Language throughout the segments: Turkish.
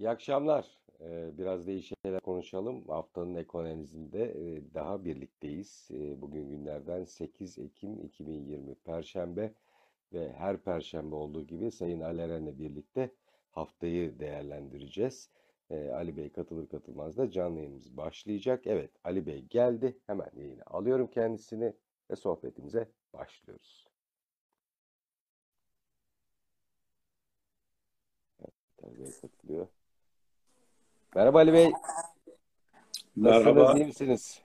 İyi akşamlar. Biraz değişik şeyler konuşalım. Haftanın ekonomizinde e, daha birlikteyiz. Bugün günlerden 8 Ekim 2020 Perşembe ve her Perşembe olduğu gibi Sayın Ali Eren'le birlikte haftayı değerlendireceğiz. Ali Bey katılır katılmaz da canlı yayınımız başlayacak. Evet Ali Bey geldi. Hemen yayını alıyorum kendisini ve sohbetimize başlıyoruz. Ali Bey katılıyor. Merhaba Ali Bey. Nasılsınız? Merhaba, iyi misiniz?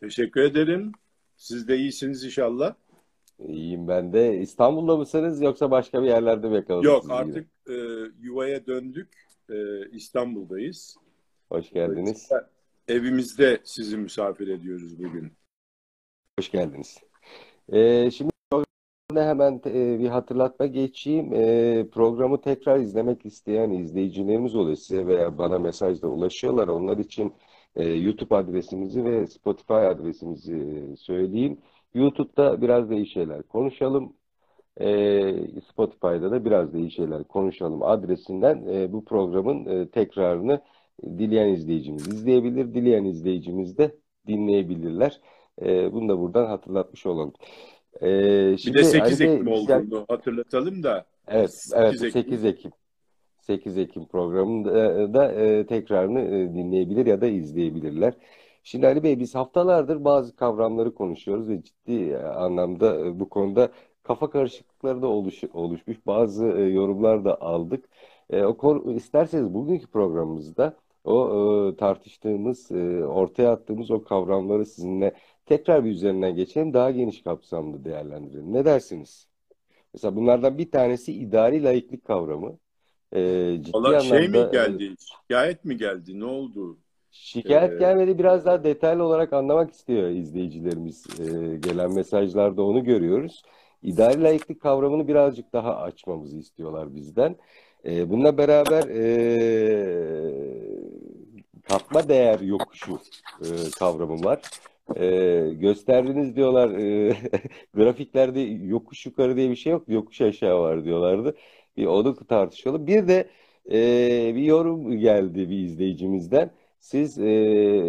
teşekkür ederim. Siz de iyisiniz inşallah. İyiyim ben de. İstanbul'da mısınız yoksa başka bir yerlerde mi yakaladım Yok, sizi artık e, yuvaya döndük. E, İstanbul'dayız. Hoş geldiniz. Evimizde sizi misafir ediyoruz bugün. Hoş geldiniz. Ee, şimdi hemen e, bir hatırlatma geçeyim. Ee, programı tekrar izlemek isteyen izleyicilerimiz oluyor size veya bana mesajla ulaşıyorlar. Onlar için e, YouTube adresimizi ve Spotify adresimizi e, söyleyeyim. YouTube'da biraz da iyi şeyler konuşalım. Spotify'da da biraz da iyi şeyler konuşalım adresinden e, bu programın e, tekrarını dileyen izleyicimiz izleyebilir, dileyen izleyicimiz de dinleyebilirler. E, bunu da buradan hatırlatmış olalım. E, Bir şimdi de 8 Ali Bey, Ekim gel- olduğunu hatırlatalım da evet, evet 8 Ekim 8 Ekim 8 Ekim programında da e, tekrarını e, dinleyebilir ya da izleyebilirler. Şimdi Ali Bey biz haftalardır bazı kavramları konuşuyoruz ve ciddi e, anlamda e, bu konuda kafa karışıklıkları da oluş, oluşmuş. Bazı e, yorumlar da aldık. E, o konu, isterseniz bugünkü programımızda o e, tartıştığımız, e, ortaya attığımız o kavramları sizinle tekrar bir üzerinden geçelim. Daha geniş kapsamlı değerlendirelim. Ne dersiniz? Mesela bunlardan bir tanesi idari laiklik kavramı. E, ciddi Valla şey mi e, geldi? Şikayet mi geldi? Ne oldu? Şikayet E, gelmedi. Biraz daha detaylı olarak anlamak istiyor izleyicilerimiz. Ee, gelen mesajlarda onu görüyoruz. İdari laiklik kavramını birazcık daha açmamızı istiyorlar bizden. Ee, bununla beraber ee, katma değer yokuşu ee, kavramı var. Ee, gösterdiniz diyorlar ee, grafiklerde yokuş yukarı diye bir şey yok. Yokuş aşağı var diyorlardı. Bir onu tartışalım. Bir de ee, bir yorum geldi bir izleyicimizden. Siz e,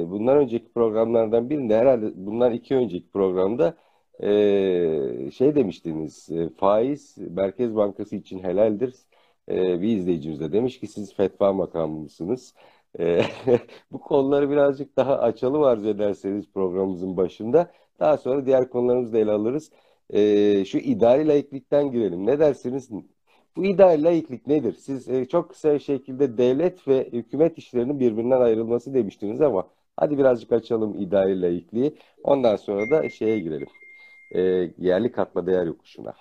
bundan önceki programlardan birinde herhalde bundan iki önceki programda e, şey demiştiniz e, faiz Merkez Bankası için helaldir. E, bir izleyicimiz de demiş ki siz fetva makamı mısınız? E, bu konuları birazcık daha açalım arzu ederseniz programımızın başında. Daha sonra diğer konularımızı da ele alırız. E, şu idari laiklikten girelim. Ne dersiniz? Bu ideal laiklik nedir? Siz e, çok kısa şekilde devlet ve hükümet işlerinin birbirinden ayrılması demiştiniz ama hadi birazcık açalım ideal laikliği. Ondan sonra da şeye girelim. E, yerli katma değer yokuşuna.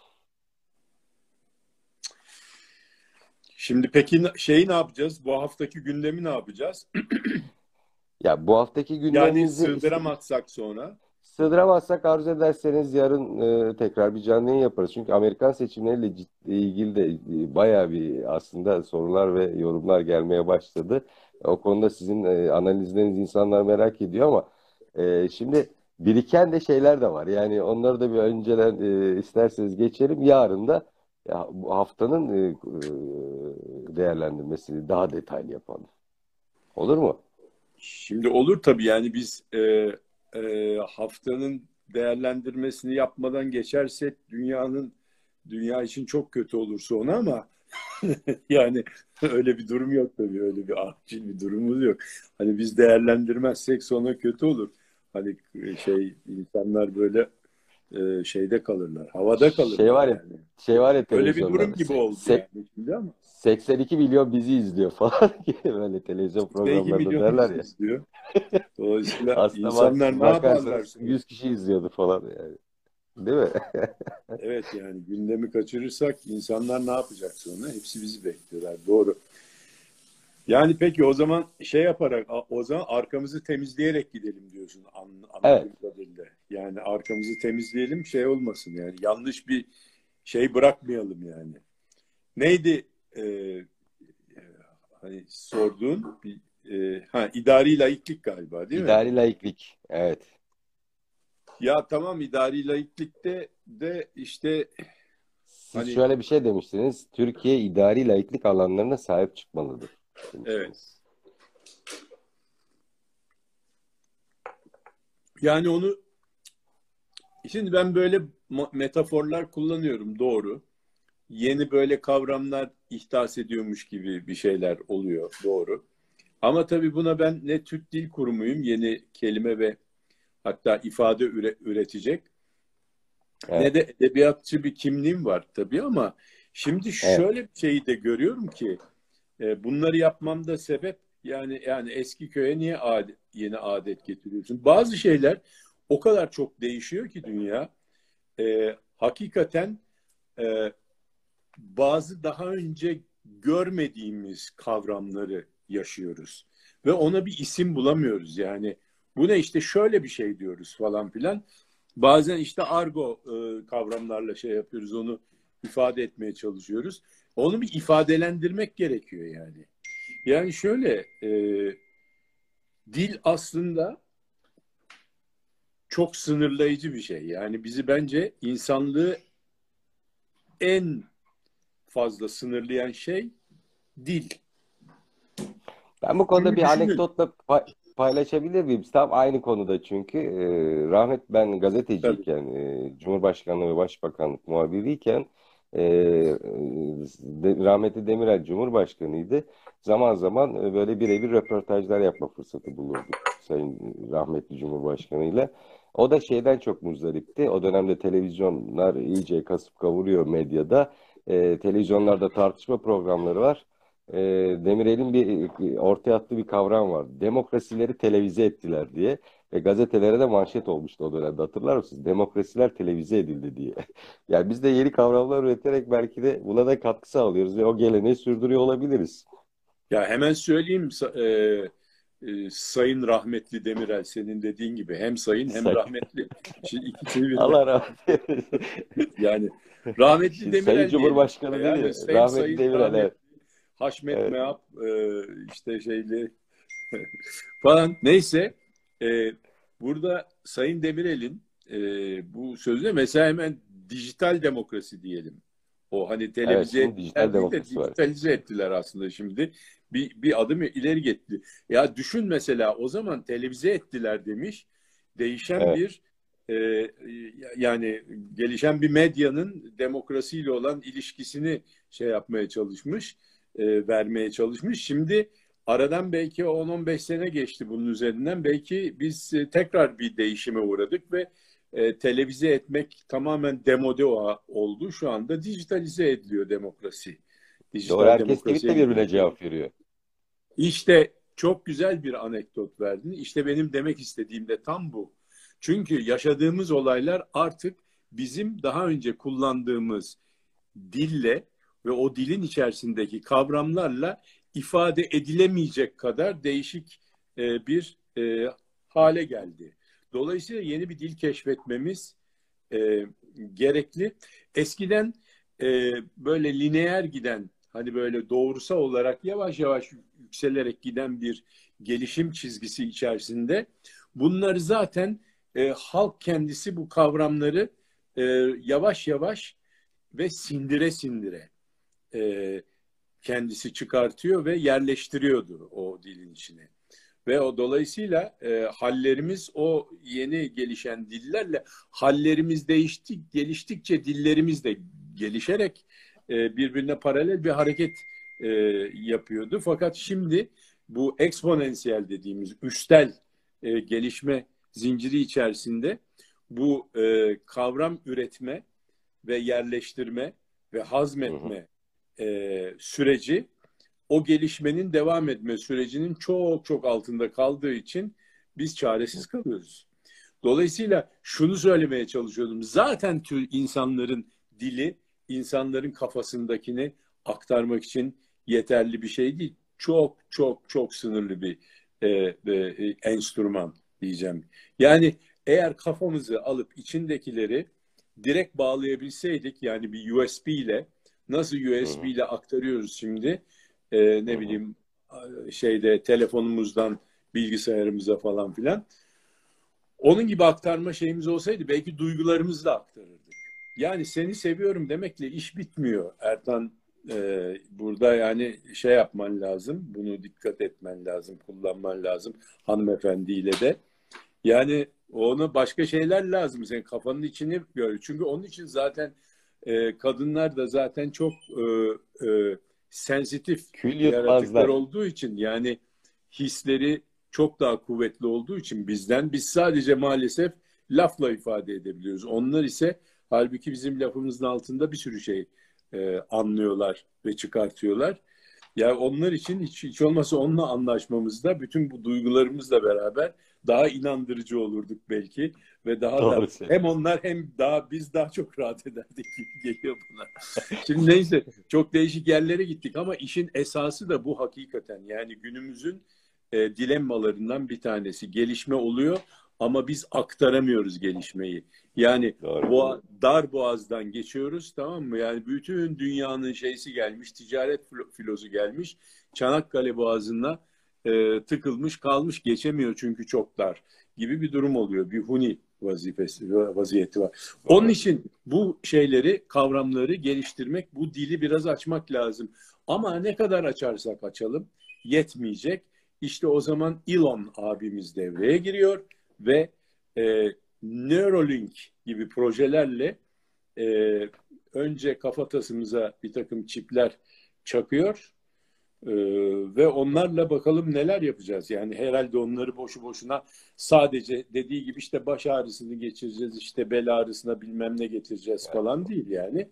Şimdi peki şeyi ne yapacağız? Bu haftaki gündemi ne yapacağız? Ya bu haftaki Yani gündemimizi ist- sığdıramazsak sonra. sığdıramazsak arzu ederseniz yarın e, tekrar bir canlı yayın yaparız. Çünkü Amerikan seçimleriyle ciddi ilgili de e, bayağı bir aslında sorular ve yorumlar gelmeye başladı. O konuda sizin e, analizleriniz insanlar merak ediyor ama e, şimdi biriken de şeyler de var. Yani onları da bir önceden e, isterseniz geçelim. Yarın da bu haftanın e, e, değerlendirmesini daha detaylı yapalım. Olur mu? Şimdi olur tabii yani biz e, e, haftanın değerlendirmesini yapmadan geçersek dünyanın dünya için çok kötü olur sonu ama yani öyle bir durum yok tabii öyle bir acil bir durumumuz yok. Hani biz değerlendirmezsek sonra kötü olur. Hani şey insanlar böyle e, şeyde kalırlar, havada Şey kalırlar var ya, yani. şey var ya Öyle bir durum gibi oldu Se- yani şimdi ama 82 milyon bizi izliyor falan böyle televizyon 82 programlarında derler ya. izliyor. Dolayısıyla Aslında insanlar ne yaparlar bakarsanız sonra? 100 kişi izliyordu falan yani. Değil mi? Evet yani gündemi kaçırırsak insanlar ne yapacak sonra? Hepsi bizi bekliyorlar. Doğru. Yani peki o zaman şey yaparak o zaman arkamızı temizleyerek gidelim diyorsun an, Evet. anladığım kadarıyla. Yani arkamızı temizleyelim şey olmasın yani yanlış bir şey bırakmayalım yani. Neydi e, e, hani sorduğun bir e, ha idari laiklik galiba değil mi? İdari laiklik. Evet. Ya tamam idari laiklikte de işte Siz Hani- şöyle bir şey demiştiniz. Türkiye idari laiklik alanlarına sahip çıkmalıdır. Evet. Yani onu şimdi ben böyle metaforlar kullanıyorum doğru. Yeni böyle kavramlar ihdas ediyormuş gibi bir şeyler oluyor doğru. Ama tabii buna ben ne Türk Dil Kurumu'yum yeni kelime ve hatta ifade üre, üretecek. Evet. Ne de edebiyatçı bir kimliğim var tabii ama şimdi şöyle evet. bir şeyi de görüyorum ki e, bunları yapmamda sebep yani yani eski köye niye adet, yeni adet getiriyorsun? Bazı şeyler o kadar çok değişiyor ki dünya. E, hakikaten e, bazı daha önce görmediğimiz kavramları yaşıyoruz. Ve ona bir isim bulamıyoruz yani. Bu ne işte şöyle bir şey diyoruz falan filan. Bazen işte argo e, kavramlarla şey yapıyoruz onu ifade etmeye çalışıyoruz. Onu bir ifadelendirmek gerekiyor yani. Yani şöyle e, dil aslında çok sınırlayıcı bir şey. Yani bizi bence insanlığı en fazla sınırlayan şey dil. Ben bu konuda bir anekdotla paylaşabilir miyim? Tam aynı konuda çünkü. Ee, rahmet ben gazeteciyken, e, Cumhurbaşkanlığı ve Başbakanlık muhabiriyken e, de, rahmetli Demirel Cumhurbaşkanıydı. Zaman zaman e, böyle birebir röportajlar yapma fırsatı bulurduk Sayın rahmetli Cumhurbaşkanıyla. O da şeyden çok muzdaripti. O dönemde televizyonlar iyice kasıp kavuruyor medyada. E, televizyonlarda tartışma programları var. E, Demirel'in bir ortaya attığı bir kavram var. Demokrasileri televize ettiler diye. Ve gazetelere de manşet olmuştu o dönemde hatırlar mısınız? Demokrasiler televize edildi diye. yani biz de yeni kavramlar üreterek belki de buna da katkı sağlıyoruz ve o geleneği sürdürüyor olabiliriz. Ya hemen söyleyeyim e, e, Sayın Rahmetli Demirel senin dediğin gibi hem sayın hem sayın. rahmetli. Şimdi ikisini bir Allah rahmet Yani rahmetli Şimdi Demirel Sayın Cumhurbaşkanı değil, yani, değil Rahmetli sayın, Demirel rahmetli, evet. Haşmet evet. Meap e, işte şeyli falan neyse e, burada Sayın Demirel'in e, bu sözüne mesela hemen dijital demokrasi diyelim. O hani televize evet, dijital de dijitalize ettiler aslında şimdi. Bir, bir adım ileri gitti. Ya düşün mesela o zaman televize ettiler demiş. Değişen evet. bir e, yani gelişen bir medyanın demokrasiyle olan ilişkisini şey yapmaya çalışmış, e, vermeye çalışmış. Şimdi aradan belki 10-15 sene geçti bunun üzerinden. Belki biz e, tekrar bir değişime uğradık ve e, televize etmek tamamen demode oldu. Şu anda dijitalize ediliyor demokrasi. Dijital Doğru herkes tweetle birbirine cevap veriyor. İşte çok güzel bir anekdot verdin. İşte benim demek istediğim de tam bu. Çünkü yaşadığımız olaylar artık bizim daha önce kullandığımız dille ve o dilin içerisindeki kavramlarla ifade edilemeyecek kadar değişik e, bir e, hale geldi. Dolayısıyla yeni bir dil keşfetmemiz e, gerekli. Eskiden e, böyle lineer giden, hani böyle doğrusal olarak yavaş yavaş yükselerek giden bir gelişim çizgisi içerisinde bunları zaten e, halk kendisi bu kavramları e, yavaş yavaş ve sindire sindire e, kendisi çıkartıyor ve yerleştiriyordu o dilin içine. Ve o dolayısıyla e, hallerimiz o yeni gelişen dillerle hallerimiz değiştik, geliştikçe dillerimiz de gelişerek e, birbirine paralel bir hareket e, yapıyordu. Fakat şimdi bu eksponansiyel dediğimiz üstel e, gelişme zinciri içerisinde bu e, kavram üretme ve yerleştirme ve hazmetme hı hı. E, süreci o gelişmenin devam etme sürecinin çok çok altında kaldığı için biz çaresiz kalıyoruz. Dolayısıyla şunu söylemeye çalışıyordum. Zaten tür insanların dili insanların kafasındakini aktarmak için yeterli bir şey değil. Çok çok çok sınırlı bir e, e, enstrüman diyeceğim. Yani eğer kafamızı alıp içindekileri direkt bağlayabilseydik yani bir USB ile nasıl USB ile aktarıyoruz şimdi e, ne bileyim şeyde telefonumuzdan bilgisayarımıza falan filan. Onun gibi aktarma şeyimiz olsaydı belki duygularımızı da aktarırdık. Yani seni seviyorum demekle iş bitmiyor Ertan e, burada yani şey yapman lazım. Bunu dikkat etmen lazım, kullanman lazım hanımefendiyle de. Yani onu başka şeyler lazım. Senin kafanın içini gör. Çünkü onun için zaten e, kadınlar da zaten çok e, e, sensitif Kül yaratıklar olduğu için yani hisleri çok daha kuvvetli olduğu için bizden biz sadece maalesef lafla ifade edebiliyoruz. Onlar ise halbuki bizim lafımızın altında bir sürü şey e, anlıyorlar ve çıkartıyorlar. Ya onlar için hiç, hiç olmazsa onunla anlaşmamızda bütün bu duygularımızla beraber daha inandırıcı olurduk belki ve daha Doğru da söylüyorsun. hem onlar hem daha biz daha çok rahat ederdik gibi geliyor buna. Şimdi neyse çok değişik yerlere gittik ama işin esası da bu hakikaten. Yani günümüzün e, dilemmalarından bir tanesi. Gelişme oluyor ama biz aktaramıyoruz gelişmeyi. Yani Doğru. boğa, dar boğazdan geçiyoruz tamam mı? Yani bütün dünyanın şeysi gelmiş, ticaret filo- filozu gelmiş. Çanakkale boğazına e, tıkılmış kalmış geçemiyor çünkü çok dar gibi bir durum oluyor. Bir huni vazifesi vaziyeti var. Onun için bu şeyleri, kavramları geliştirmek, bu dili biraz açmak lazım. Ama ne kadar açarsak açalım yetmeyecek. İşte o zaman Elon abimiz devreye giriyor ve e, Neuralink gibi projelerle e, önce kafatasımıza bir takım çipler çakıyor e, ve onlarla bakalım neler yapacağız. Yani herhalde onları boşu boşuna sadece dediği gibi işte baş ağrısını geçireceğiz, işte bel ağrısına bilmem ne getireceğiz falan değil yani.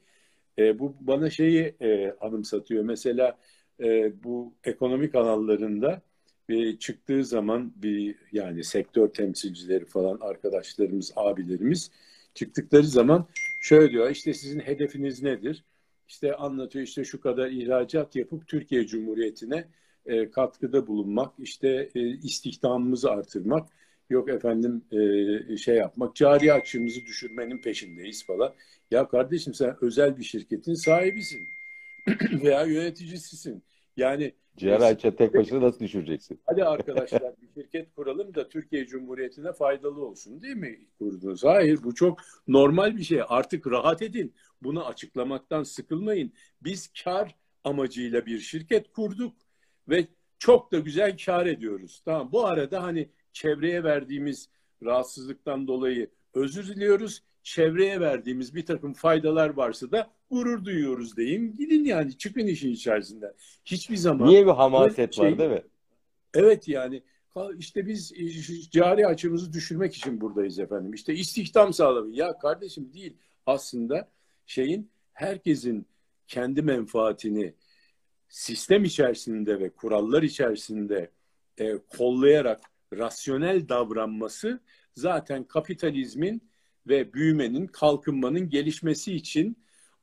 E, bu bana şeyi e, anımsatıyor. Mesela e, bu ekonomi kanallarında e, çıktığı zaman bir yani sektör temsilcileri falan arkadaşlarımız, abilerimiz çıktıkları zaman şöyle diyor işte sizin hedefiniz nedir? İşte anlatıyor işte şu kadar ihracat yapıp Türkiye Cumhuriyeti'ne e, katkıda bulunmak, işte e, istihdamımızı artırmak, yok efendim e, şey yapmak, cari açığımızı düşürmenin peşindeyiz falan. Ya kardeşim sen özel bir şirketin sahibisin veya yöneticisisin. Yani Ciğer açça tek başına nasıl düşüreceksin? hadi arkadaşlar bir şirket kuralım da Türkiye Cumhuriyeti'ne faydalı olsun değil mi kurdunuz? Hayır bu çok normal bir şey. Artık rahat edin. Bunu açıklamaktan sıkılmayın. Biz kar amacıyla bir şirket kurduk ve çok da güzel kar ediyoruz. Tamam bu arada hani çevreye verdiğimiz rahatsızlıktan dolayı özür diliyoruz. Çevreye verdiğimiz bir takım faydalar varsa da gurur duyuyoruz deyin. Gidin yani çıkın işin içerisinden. Hiçbir zaman Niye bir hamaset Şey- var değil mi? Evet yani işte biz cari açımızı düşürmek için buradayız efendim. İşte istihdam sağlamayı. Ya kardeşim değil aslında şeyin herkesin kendi menfaatini sistem içerisinde ve kurallar içerisinde e, kollayarak rasyonel davranması zaten kapitalizmin ve büyümenin, kalkınmanın gelişmesi için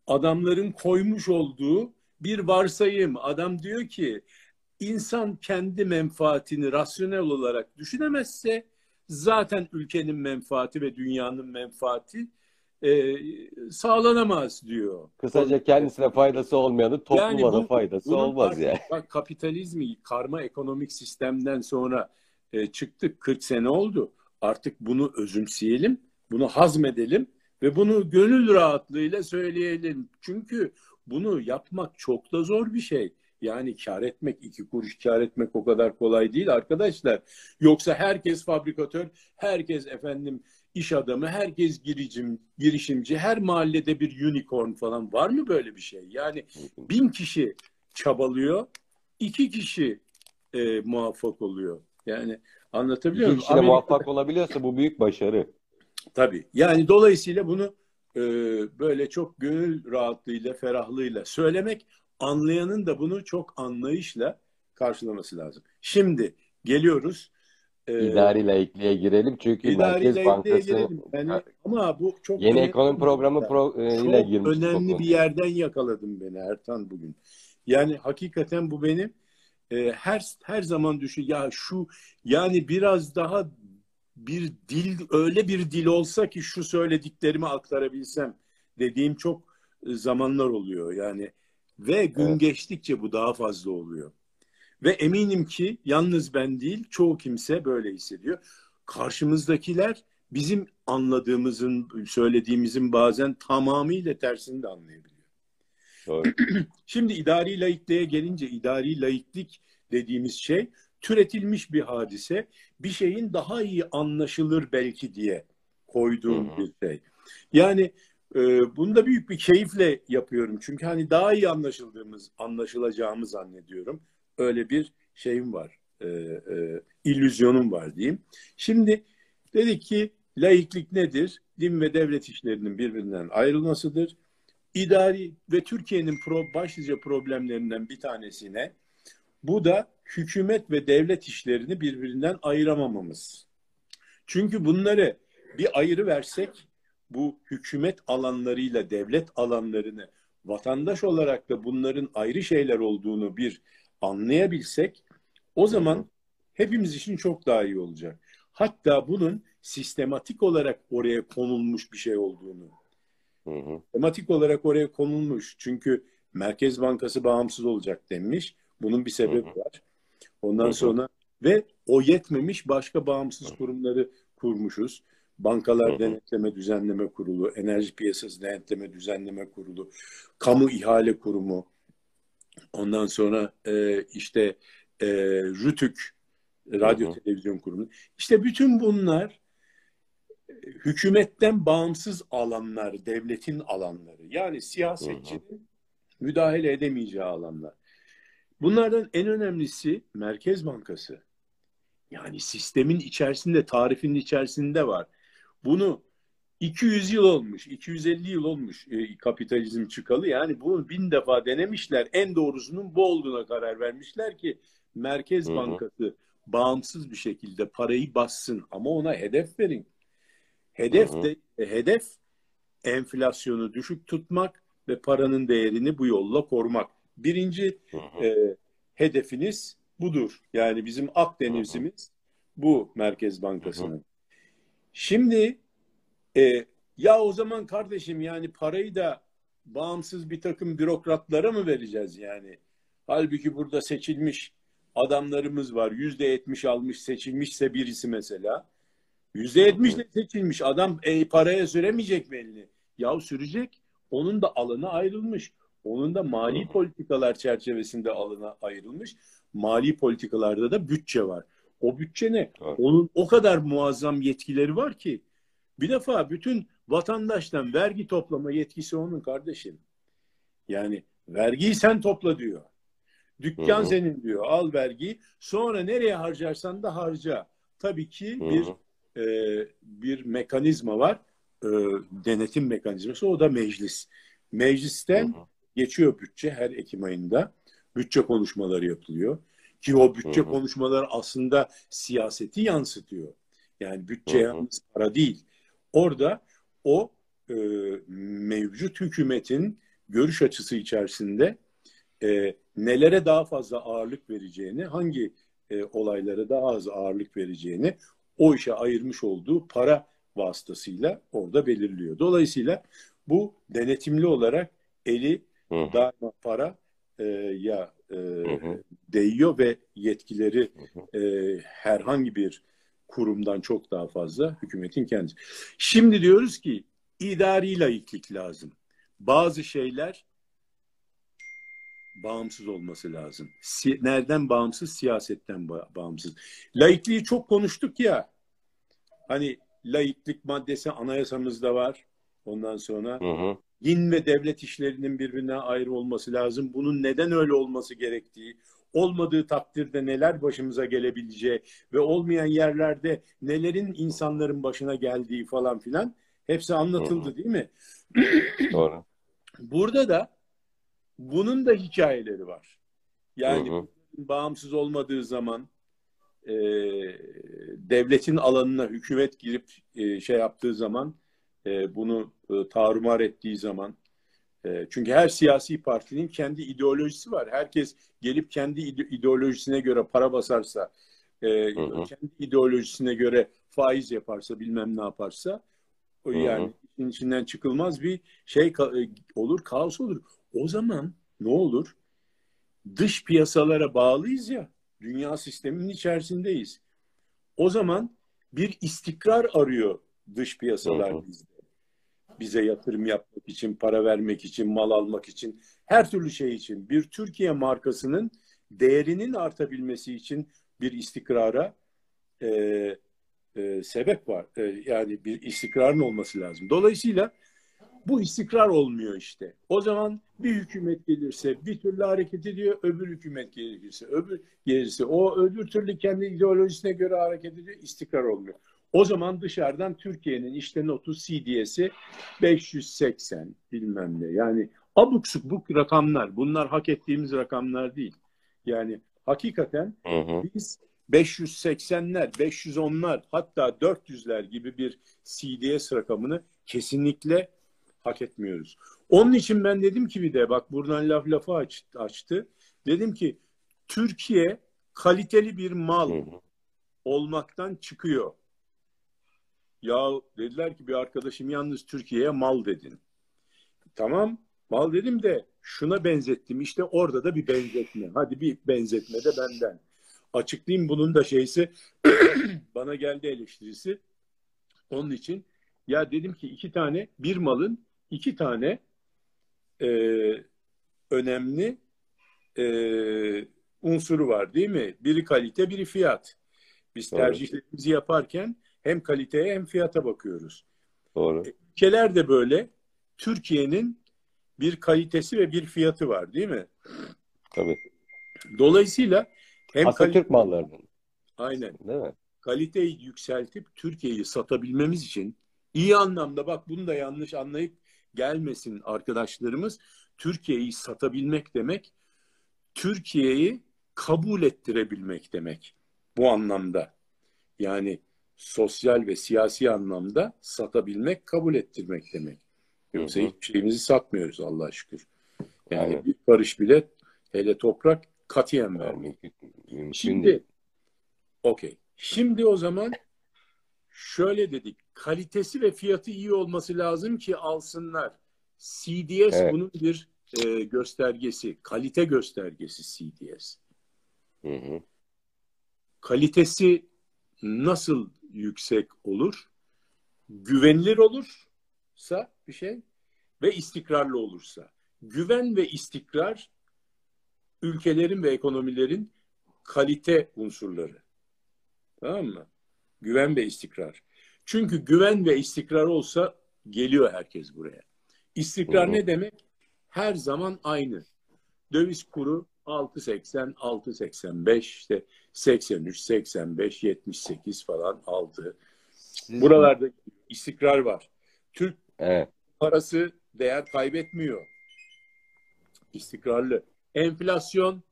adamların koymuş olduğu bir varsayım. Adam diyor ki insan kendi menfaatini rasyonel olarak düşünemezse zaten ülkenin menfaati ve dünyanın menfaati e, sağlanamaz diyor. Kısaca kendisine faydası olmayanın topluma Yani da bu- faydası bunun olmaz artık yani. Bak kapitalizmi karma ekonomik sistemden sonra e, çıktık 40 sene oldu. Artık bunu özümseyelim, bunu hazmedelim ve bunu gönül rahatlığıyla söyleyelim. Çünkü bunu yapmak çok da zor bir şey. Yani kar etmek, iki kuruş kar etmek o kadar kolay değil arkadaşlar. Yoksa herkes fabrikatör, herkes efendim iş adamı, herkes giricim, girişimci, her mahallede bir unicorn falan var mı böyle bir şey? Yani bin kişi çabalıyor, iki kişi e, muvaffak oluyor. Yani anlatabiliyor İki muyum? kişi de muvaffak olabiliyorsa bu büyük başarı. Tabii. Yani dolayısıyla bunu e, böyle çok gönül rahatlığıyla, ferahlığıyla söylemek, anlayanın da bunu çok anlayışla karşılaması lazım. Şimdi geliyoruz. E, İdari laikliğe girelim çünkü idari Merkez Bankası girelim. Yani, ama bu çok yeni ekonomi programı pro, e, çok ile girmiştik o önemli bir yerden yakaladın beni Ertan bugün. Yani hakikaten bu benim e, her her zaman düşün ya şu yani biraz daha bir dil öyle bir dil olsa ki şu söylediklerimi aktarabilsem dediğim çok e, zamanlar oluyor yani ve gün Evet. geçtikçe bu daha fazla oluyor. Ve eminim ki yalnız ben değil çoğu kimse böyle hissediyor. Karşımızdakiler bizim anladığımızın, söylediğimizin bazen tamamıyla tersini de anlayabiliyor. Şimdi idari laikliğe gelince idari laiklik dediğimiz şey türetilmiş bir hadise. Bir şeyin daha iyi anlaşılır belki diye koyduğum Hı hı. bir şey. Yani e, bunu da büyük bir keyifle yapıyorum. Çünkü hani daha iyi anlaşıldığımız, anlaşılacağımı zannediyorum. Öyle bir şeyim var. E, e, illüzyonum var diyeyim. Şimdi dedik ki laiklik nedir? Din ve devlet işlerinin birbirinden ayrılmasıdır. İdari ve Türkiye'nin pro, başlıca problemlerinden bir tanesine bu da hükümet ve devlet işlerini birbirinden ayıramamamız. Çünkü bunları bir ayrı versek bu hükümet alanlarıyla devlet alanlarını vatandaş olarak da bunların ayrı şeyler olduğunu bir anlayabilsek o zaman hepimiz için çok daha iyi olacak. Hatta bunun sistematik olarak oraya konulmuş bir şey olduğunu. Hı hı. Sistematik olarak oraya konulmuş. Çünkü Merkez Bankası bağımsız olacak denmiş. Bunun bir sebebi Hı hı. var. Ondan Hı hı. sonra ve o yetmemiş başka bağımsız kurumları kurmuşuz. Bankalar Hı hı. Denetleme Düzenleme Kurulu, Enerji Piyasası Denetleme Düzenleme Kurulu, Kamu İhale Kurumu, ondan sonra e, işte e, RÜTÜK, Radyo Hı hı. Televizyon Kurumu. İşte bütün bunlar e, hükümetten bağımsız alanlar, devletin alanları. Yani siyasetçinin müdahale edemeyeceği alanlar. Bunlardan en önemlisi Merkez Bankası. Yani sistemin içerisinde, tarifinin içerisinde var. Bunu 200 yıl olmuş, 250 yıl olmuş e, kapitalizm çıkalı. Yani bunu bin defa denemişler. En doğrusunun bu olduğuna karar vermişler ki Merkez Hı hı. Bankası bağımsız bir şekilde parayı bassın ama ona hedef verin. Hedef Hı hı. de e, hedef enflasyonu düşük tutmak ve paranın değerini bu yolla korumak. Birinci Hı hı. e, hedefiniz budur. Yani bizim Akdeniz'imiz bu Merkez Bankası'nın. Şimdi e, ya o zaman kardeşim yani parayı da bağımsız bir takım bürokratlara mı vereceğiz yani? Halbuki burada seçilmiş adamlarımız var. Yüzde yetmiş almış seçilmişse birisi mesela. Yüzde yetmişle seçilmiş adam e, paraya süremeyecek mi elini? Ya sürecek. Onun da alanı ayrılmış. Onun da mali politikalar çerçevesinde alana ayrılmış. Mali politikalarda da bütçe var. O bütçe ne? Doğru. Onun o kadar muazzam yetkileri var ki bir defa bütün vatandaştan vergi toplama yetkisi onun kardeşim. Yani vergiyi sen topla diyor. Dükkan Hı hı. senin diyor. Al vergiyi. Sonra nereye harcarsan da harca. Tabii ki Hı bir e, bir mekanizma var. E, denetim mekanizması. O da meclis. Meclisten hı. Geçiyor bütçe her Ekim ayında. Bütçe konuşmaları yapılıyor. Ki o bütçe Hı hı. konuşmaları aslında siyaseti yansıtıyor. Yani bütçe Hı hı. yalnız para değil. Orada o e, mevcut hükümetin görüş açısı içerisinde e, nelere daha fazla ağırlık vereceğini, hangi e, olaylara daha az ağırlık vereceğini o işe ayırmış olduğu para vasıtasıyla orada belirliyor. Dolayısıyla bu denetimli olarak eli Hı hı. daima para e, ya e, hı. değiyor ve yetkileri Hı hı. e, herhangi bir kurumdan çok daha fazla hükümetin kendisi. Şimdi diyoruz ki idari laiklik lazım. Bazı şeyler bağımsız olması lazım. Si- nereden bağımsız? Siyasetten ba- bağımsız. Laikliği çok konuştuk ya. Hani laiklik maddesi anayasamızda var. Ondan sonra Hı hı. Din ve devlet işlerinin birbirine ayrı olması lazım. Bunun neden öyle olması gerektiği, olmadığı takdirde neler başımıza gelebileceği ve olmayan yerlerde nelerin insanların başına geldiği falan filan hepsi anlatıldı değil mi? Doğru. Burada da bunun da hikayeleri var. Yani hı. bağımsız olmadığı zaman e, devletin alanına hükümet girip e, şey yaptığı zaman e, bunu e, tarumar ettiği zaman e, çünkü her siyasi partinin kendi ideolojisi var. Herkes gelip kendi ide- ideolojisine göre para basarsa e, Hı hı. kendi ideolojisine göre faiz yaparsa bilmem ne yaparsa o yani işin içinden çıkılmaz bir şey olur, kaos olur. O zaman ne olur? Dış piyasalara bağlıyız ya, dünya sisteminin içerisindeyiz. O zaman bir istikrar arıyor dış piyasalar bizde. Bize yatırım yapmak için, para vermek için, mal almak için, her türlü şey için bir Türkiye markasının değerinin artabilmesi için bir istikrara e, e, sebep var. E, yani bir istikrarın olması lazım. Dolayısıyla bu istikrar olmuyor işte. O zaman bir hükümet gelirse bir türlü hareket ediyor, öbür hükümet gelirse öbür gelirse o öbür türlü kendi ideolojisine göre hareket ediyor, istikrar olmuyor. O zaman dışarıdan Türkiye'nin işte notu CDS'i 580 bilmem ne. Yani abuk subuk rakamlar. Bunlar hak ettiğimiz rakamlar değil. Yani hakikaten hı hı. biz 580'ler, 510'lar hatta 400'ler gibi bir CDS rakamını kesinlikle hak etmiyoruz. Onun için ben dedim ki bir de bak buradan laf lafı aç, açtı. Dedim ki Türkiye kaliteli bir mal olmaktan çıkıyor. Ya dediler ki bir arkadaşım yalnız Türkiye'ye mal dedin. Tamam mal dedim de şuna benzettim. İşte orada da bir benzetme. Hadi bir benzetme de benden. Açıklayayım bunun da şeysi bana geldi eleştirisi. Onun için ya dedim ki iki tane bir malın iki tane e, önemli e, unsuru var değil mi? Biri kalite, biri fiyat. Biz tercihlerimizi yaparken hem kaliteye hem fiyata bakıyoruz. Doğru. E, ülkeler de böyle. Türkiye'nin bir kalitesi ve bir fiyatı var değil mi? Tabii. Dolayısıyla hem Atatürk kalite... mallarının. Aynen. Değil mi? Kaliteyi yükseltip Türkiye'yi satabilmemiz için iyi anlamda bak bunu da yanlış anlayıp gelmesin arkadaşlarımız. Türkiye'yi satabilmek demek Türkiye'yi kabul ettirebilmek demek bu anlamda. Yani sosyal ve siyasi anlamda satabilmek, kabul ettirmek demek. Yoksa hı hı. hiçbir şeyimizi satmıyoruz Allah'a şükür. Yani Aynen. bir karış bile hele toprak katiyen vermiyor. Şimdi okey. Şimdi o zaman şöyle dedik. Kalitesi ve fiyatı iyi olması lazım ki alsınlar. CDS evet. bunun bir e, göstergesi. Kalite göstergesi CDS. Hı hı. Kalitesi nasıl yüksek olur? Güvenilir olursa bir şey ve istikrarlı olursa. Güven ve istikrar ülkelerin ve ekonomilerin kalite unsurları. Tamam mı? Güven ve istikrar. Çünkü güven ve istikrar olsa geliyor herkes buraya. İstikrar ne demek? Her zaman aynı. Döviz kuru 6.80, 6.85 işte 83, 85, 78 falan aldı. Buralarda istikrar var. Türk evet. parası değer kaybetmiyor. İstikrarlı. Enflasyon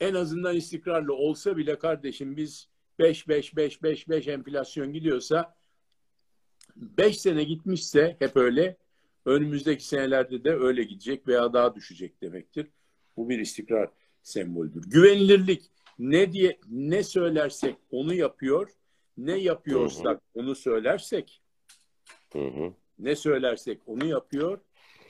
en azından istikrarlı olsa bile kardeşim biz 5 5 5 5 5 enflasyon gidiyorsa 5 sene gitmişse hep öyle önümüzdeki senelerde de öyle gidecek veya daha düşecek demektir. Bu bir istikrar sembolüdür. Güvenilirlik ne diye ne söylersek onu yapıyor, ne yapıyorsak hı hı. onu söylersek hı hı. ne söylersek onu yapıyor,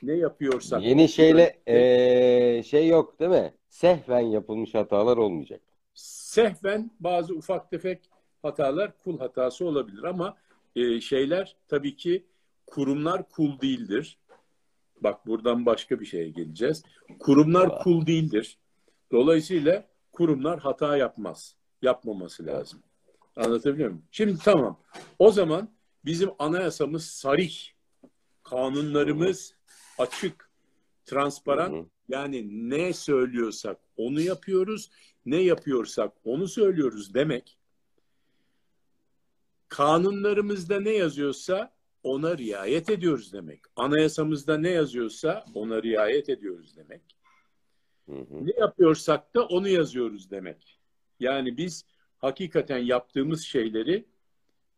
ne yapıyorsak yeni şeyle ee, şey yok değil mi? Sehven yapılmış hatalar olmayacak. Sehven bazı ufak tefek hatalar kul hatası olabilir ama e, şeyler tabii ki kurumlar kul değildir. Bak buradan başka bir şeye geleceğiz. Kurumlar kul değildir. Dolayısıyla kurumlar hata yapmaz. Yapmaması lazım. Anlatabiliyor muyum? Şimdi tamam. O zaman bizim anayasamız sarih. Kanunlarımız açık, transparan. Yani ne söylüyorsak onu yapıyoruz. Ne yapıyorsak onu söylüyoruz demek. Kanunlarımızda ne yazıyorsa ona riayet ediyoruz demek. Anayasamızda ne yazıyorsa ona riayet ediyoruz demek. Hı hı. Ne yapıyorsak da onu yazıyoruz demek. Yani biz hakikaten yaptığımız şeyleri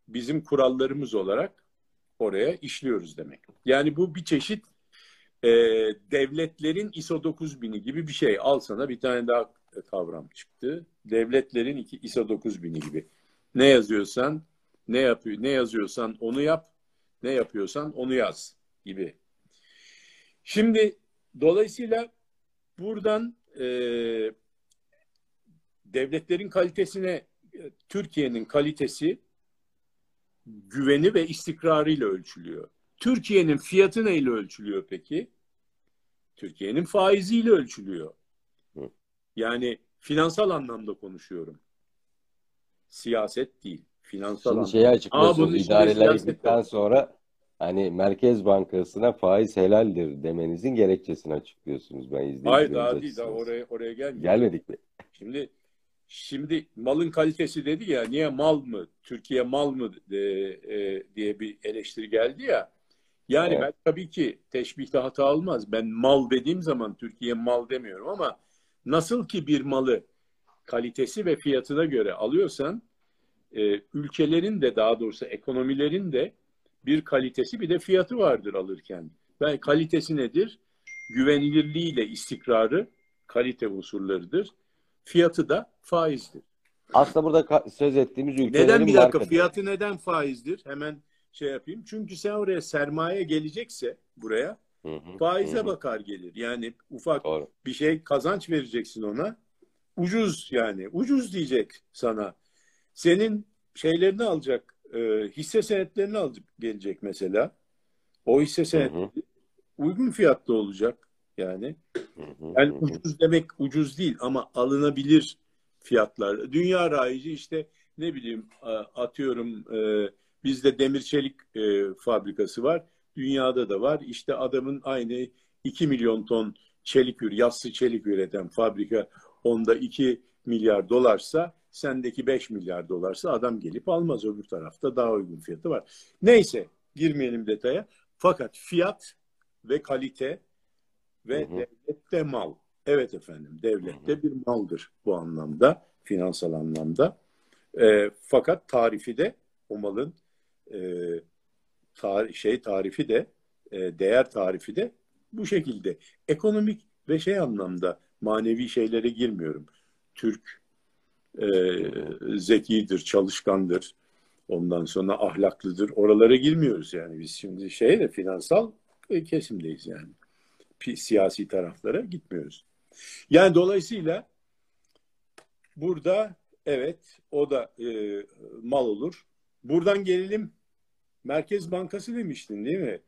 bizim kurallarımız olarak oraya işliyoruz demek. Yani bu bir çeşit e, devletlerin ISO 9000'i gibi bir şey. Al sana bir tane daha kavram çıktı. Devletlerin iki, ISO 9000'i gibi. Ne yazıyorsan, ne yapıyor, ne yazıyorsan onu yap, ne yapıyorsan onu yaz gibi. Şimdi dolayısıyla buradan e, devletlerin kalitesine Türkiye'nin kalitesi güveni ve istikrarıyla ölçülüyor. Türkiye'nin fiyatı neyle ölçülüyor peki? Türkiye'nin faiziyle ölçülüyor. Yani finansal anlamda konuşuyorum. Siyaset değil. Finansal Şimdi Ama açıklıyorsunuz idareler gittikten sonra hani Merkez Bankası'na faiz helaldir demenizin gerekçesini açıklıyorsunuz. Ben Hayır izleyicilerimiz daha değil daha oraya oraya gelmiyor. Gelmedik mi? Şimdi şimdi malın kalitesi dedi ya niye mal mı Türkiye mal mı e, e, diye bir eleştiri geldi ya. Yani Evet. ben tabii ki teşbihte hata olmaz. Ben mal dediğim zaman Türkiye mal demiyorum ama nasıl ki bir malı kalitesi ve fiyatına göre alıyorsan e, ülkelerin de daha doğrusu ekonomilerin de bir kalitesi bir de fiyatı vardır alırken. Ben kalitesi nedir? Güvenilirliğiyle istikrarı kalite unsurlarıdır. Fiyatı da faizdir. Aslında burada söz ettiğimiz ülkelerin Neden bir dakika fiyatı neden faizdir? Hemen şey yapayım. Çünkü sen oraya sermaye gelecekse buraya Hı hı, faize hı. bakar gelir. Yani ufak Doğru. bir şey kazanç vereceksin ona. Ucuz yani. Ucuz diyecek sana. Senin şeylerini alacak, e, hisse senetlerini alacak gelecek mesela. O hisse Hı senet hı, uygun fiyatta olacak yani. hı hı, Yani hı hı. ucuz demek ucuz değil ama alınabilir fiyatlar. Dünya rayicı işte ne bileyim atıyorum e, bizde demir çelik e, fabrikası var. Dünyada da var. İşte adamın aynı 2 milyon ton çelik ür, yassı çelik üreten fabrika onda 2 milyar dolarsa sendeki 5 milyar dolarsa adam gelip almaz öbür tarafta daha uygun fiyatı var. Neyse girmeyelim detaya. Fakat fiyat ve kalite ve Hı hı. devlet de mal. Evet efendim devlet de bir maldır bu anlamda, finansal anlamda. E, fakat tarifi de o malın e, tar- şey tarifi de e, değer tarifi de bu şekilde. Ekonomik ve şey anlamda manevi şeylere girmiyorum. Türk e, zekidir, çalışkandır. Ondan sonra ahlaklıdır. Oralara girmiyoruz yani. Biz şimdi şey de finansal kesimdeyiz yani. Siyasi taraflara gitmiyoruz. Yani dolayısıyla burada evet o da e, mal olur. Buradan gelelim Merkez Bankası demiştin değil mi?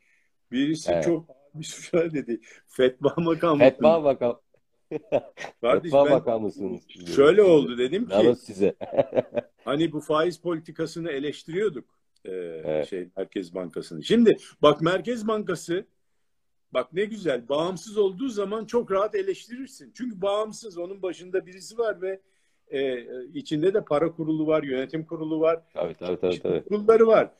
Birisi Evet. çok bir şöyle dedi. Fetva makamı. Fetva makam. Kardeş, ben makamısınız. Şöyle oldu dedim ki Namus size. hani bu faiz politikasını eleştiriyorduk e, Evet. şey Merkez Bankası'nı. Şimdi bak Merkez Bankası bak ne güzel bağımsız olduğu zaman çok rahat eleştirirsin. Çünkü bağımsız onun başında birisi var ve e, içinde de para kurulu var, yönetim kurulu var. Tabii tabii tabii. tabii. kurulları var.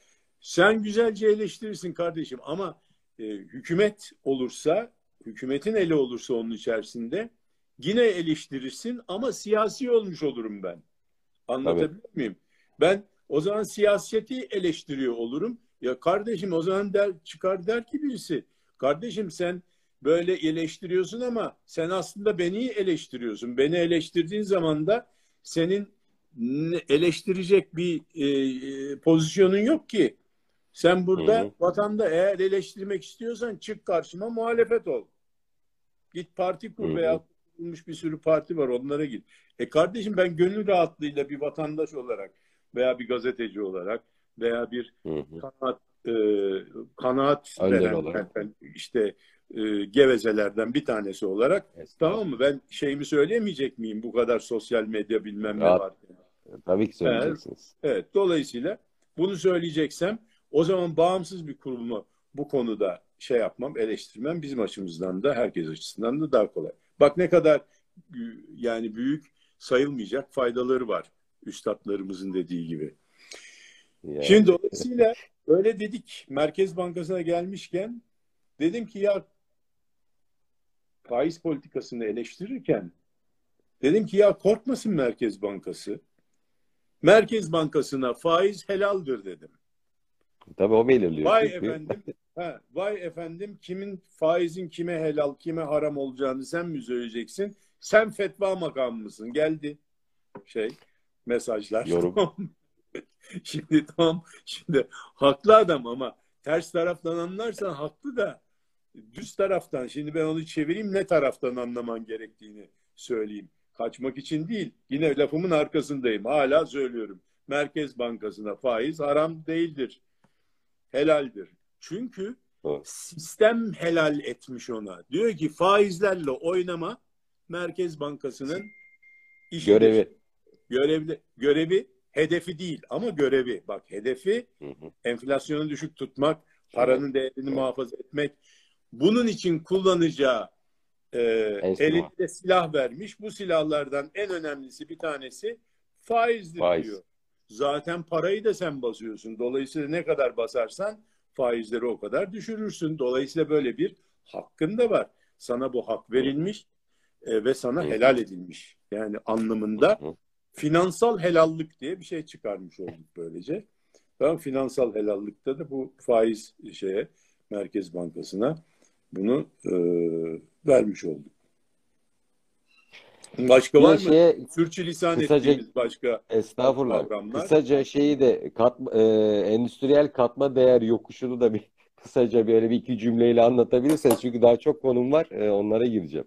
Sen güzelce eleştirirsin kardeşim ama e, hükümet olursa, hükümetin eli olursa onun içerisinde yine eleştirirsin ama siyasi olmuş olurum ben. Anlatabiliyor muyum? Ben o zaman siyaseti eleştiriyor olurum. Ya kardeşim o zaman der, çıkar der ki birisi, kardeşim sen böyle eleştiriyorsun ama sen aslında beni eleştiriyorsun. Beni eleştirdiğin zaman da senin eleştirecek bir e, pozisyonun yok ki. Sen burada Hı hı. vatanda eğer eleştirmek istiyorsan çık karşıma muhalefet ol. Git parti kur veya kurulmuş bir sürü parti var onlara git. E kardeşim ben gönül rahatlığıyla bir vatandaş olarak veya bir gazeteci olarak veya bir Hı hı. kanaat e, kanaat Önder veren olarak. ben işte e, gevezelerden bir tanesi olarak tamam mı? Ben şeyimi söyleyemeyecek miyim bu kadar sosyal medya bilmem ne var. Tabii ki söyleyeceksiniz. Evet, dolayısıyla bunu söyleyeceksem o zaman bağımsız bir kurumu bu konuda şey yapmam, eleştirmem bizim açımızdan da herkes açısından da daha kolay. Bak ne kadar e, yani büyük sayılmayacak faydaları var üstadlarımızın dediği gibi. Yani. Şimdi dolayısıyla öyle dedik Merkez Bankası'na gelmişken dedim ki ya faiz politikasını eleştirirken dedim ki ya korkmasın Merkez Bankası. Merkez Bankası'na faiz helaldir dedim. Tabii o belirliyor. Vay çünkü. efendim, ha, vay efendim kimin faizin kime helal, kime haram olacağını sen mi söyleyeceksin? Sen fetva makamı mısın? Geldi şey mesajlar. Yorum. Şimdi tamam. Şimdi haklı adam ama ters taraftan anlarsan haklı da düz taraftan. Şimdi ben onu çevireyim ne taraftan anlaman gerektiğini söyleyeyim. Kaçmak için değil. Yine lafımın arkasındayım. Hala söylüyorum. Merkez Bankası'na faiz haram değildir helaldir. Çünkü. Sistem helal etmiş ona. Diyor ki faizlerle oynama Merkez Bankası'nın işidir. Görevi. Görevli, görevi hedefi değil ama görevi. Bak hedefi Hı hı. enflasyonu düşük tutmak, paranın değerini muhafaza etmek. Bunun için kullanacağı e, elinde silah vermiş. Bu silahlardan en önemlisi bir tanesi faizdir Faiz. diyor. Zaten parayı da sen basıyorsun. Dolayısıyla ne kadar basarsan faizleri o kadar düşürürsün. Dolayısıyla böyle bir hakkın da var. Sana bu hak verilmiş e, ve sana helal edilmiş. Yani anlamında finansal helallik diye bir şey çıkarmış olduk böylece. Tamam finansal helallikte de bu faiz şeye Merkez Bankası'na bunu e, vermiş olduk. Başka var mı? şeye Sürçülisan kısaca- ettiğimiz başka estağfurullah. kavramlar. Kısaca şeyi de katma, e, endüstriyel katma değer yokuşunu da bir kısaca böyle bir iki cümleyle anlatabilirseniz çünkü daha çok konum var. E, onlara gireceğim.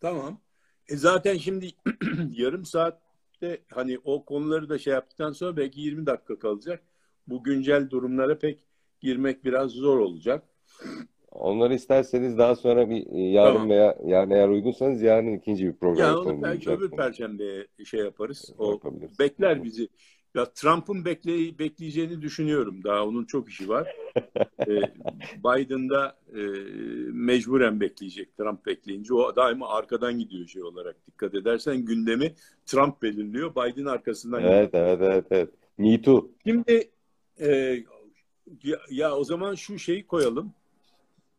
Tamam. E zaten şimdi yarım saatte hani o konuları da şey yaptıktan sonra belki 20 dakika kalacak. Bu güncel durumlara pek girmek biraz zor olacak. Onları isterseniz daha sonra bir e, yarın Tamam. veya yarın eğer uygunsanız yarın ikinci bir program Yani onu belki öbür konu. perşembeye şey yaparız. O Yapabiliriz. bekler bizi. Ya Trump'ın bekle, bekleyeceğini düşünüyorum. Daha onun çok işi var. ee, Biden da e, mecburen bekleyecek. Trump bekleyince o daima arkadan gidiyor şey olarak. Dikkat edersen gündemi Trump belirliyor. Biden arkasından gidiyor. Evet, evet, evet, evet. Me too. Şimdi e, ya, ya o zaman şu şeyi koyalım.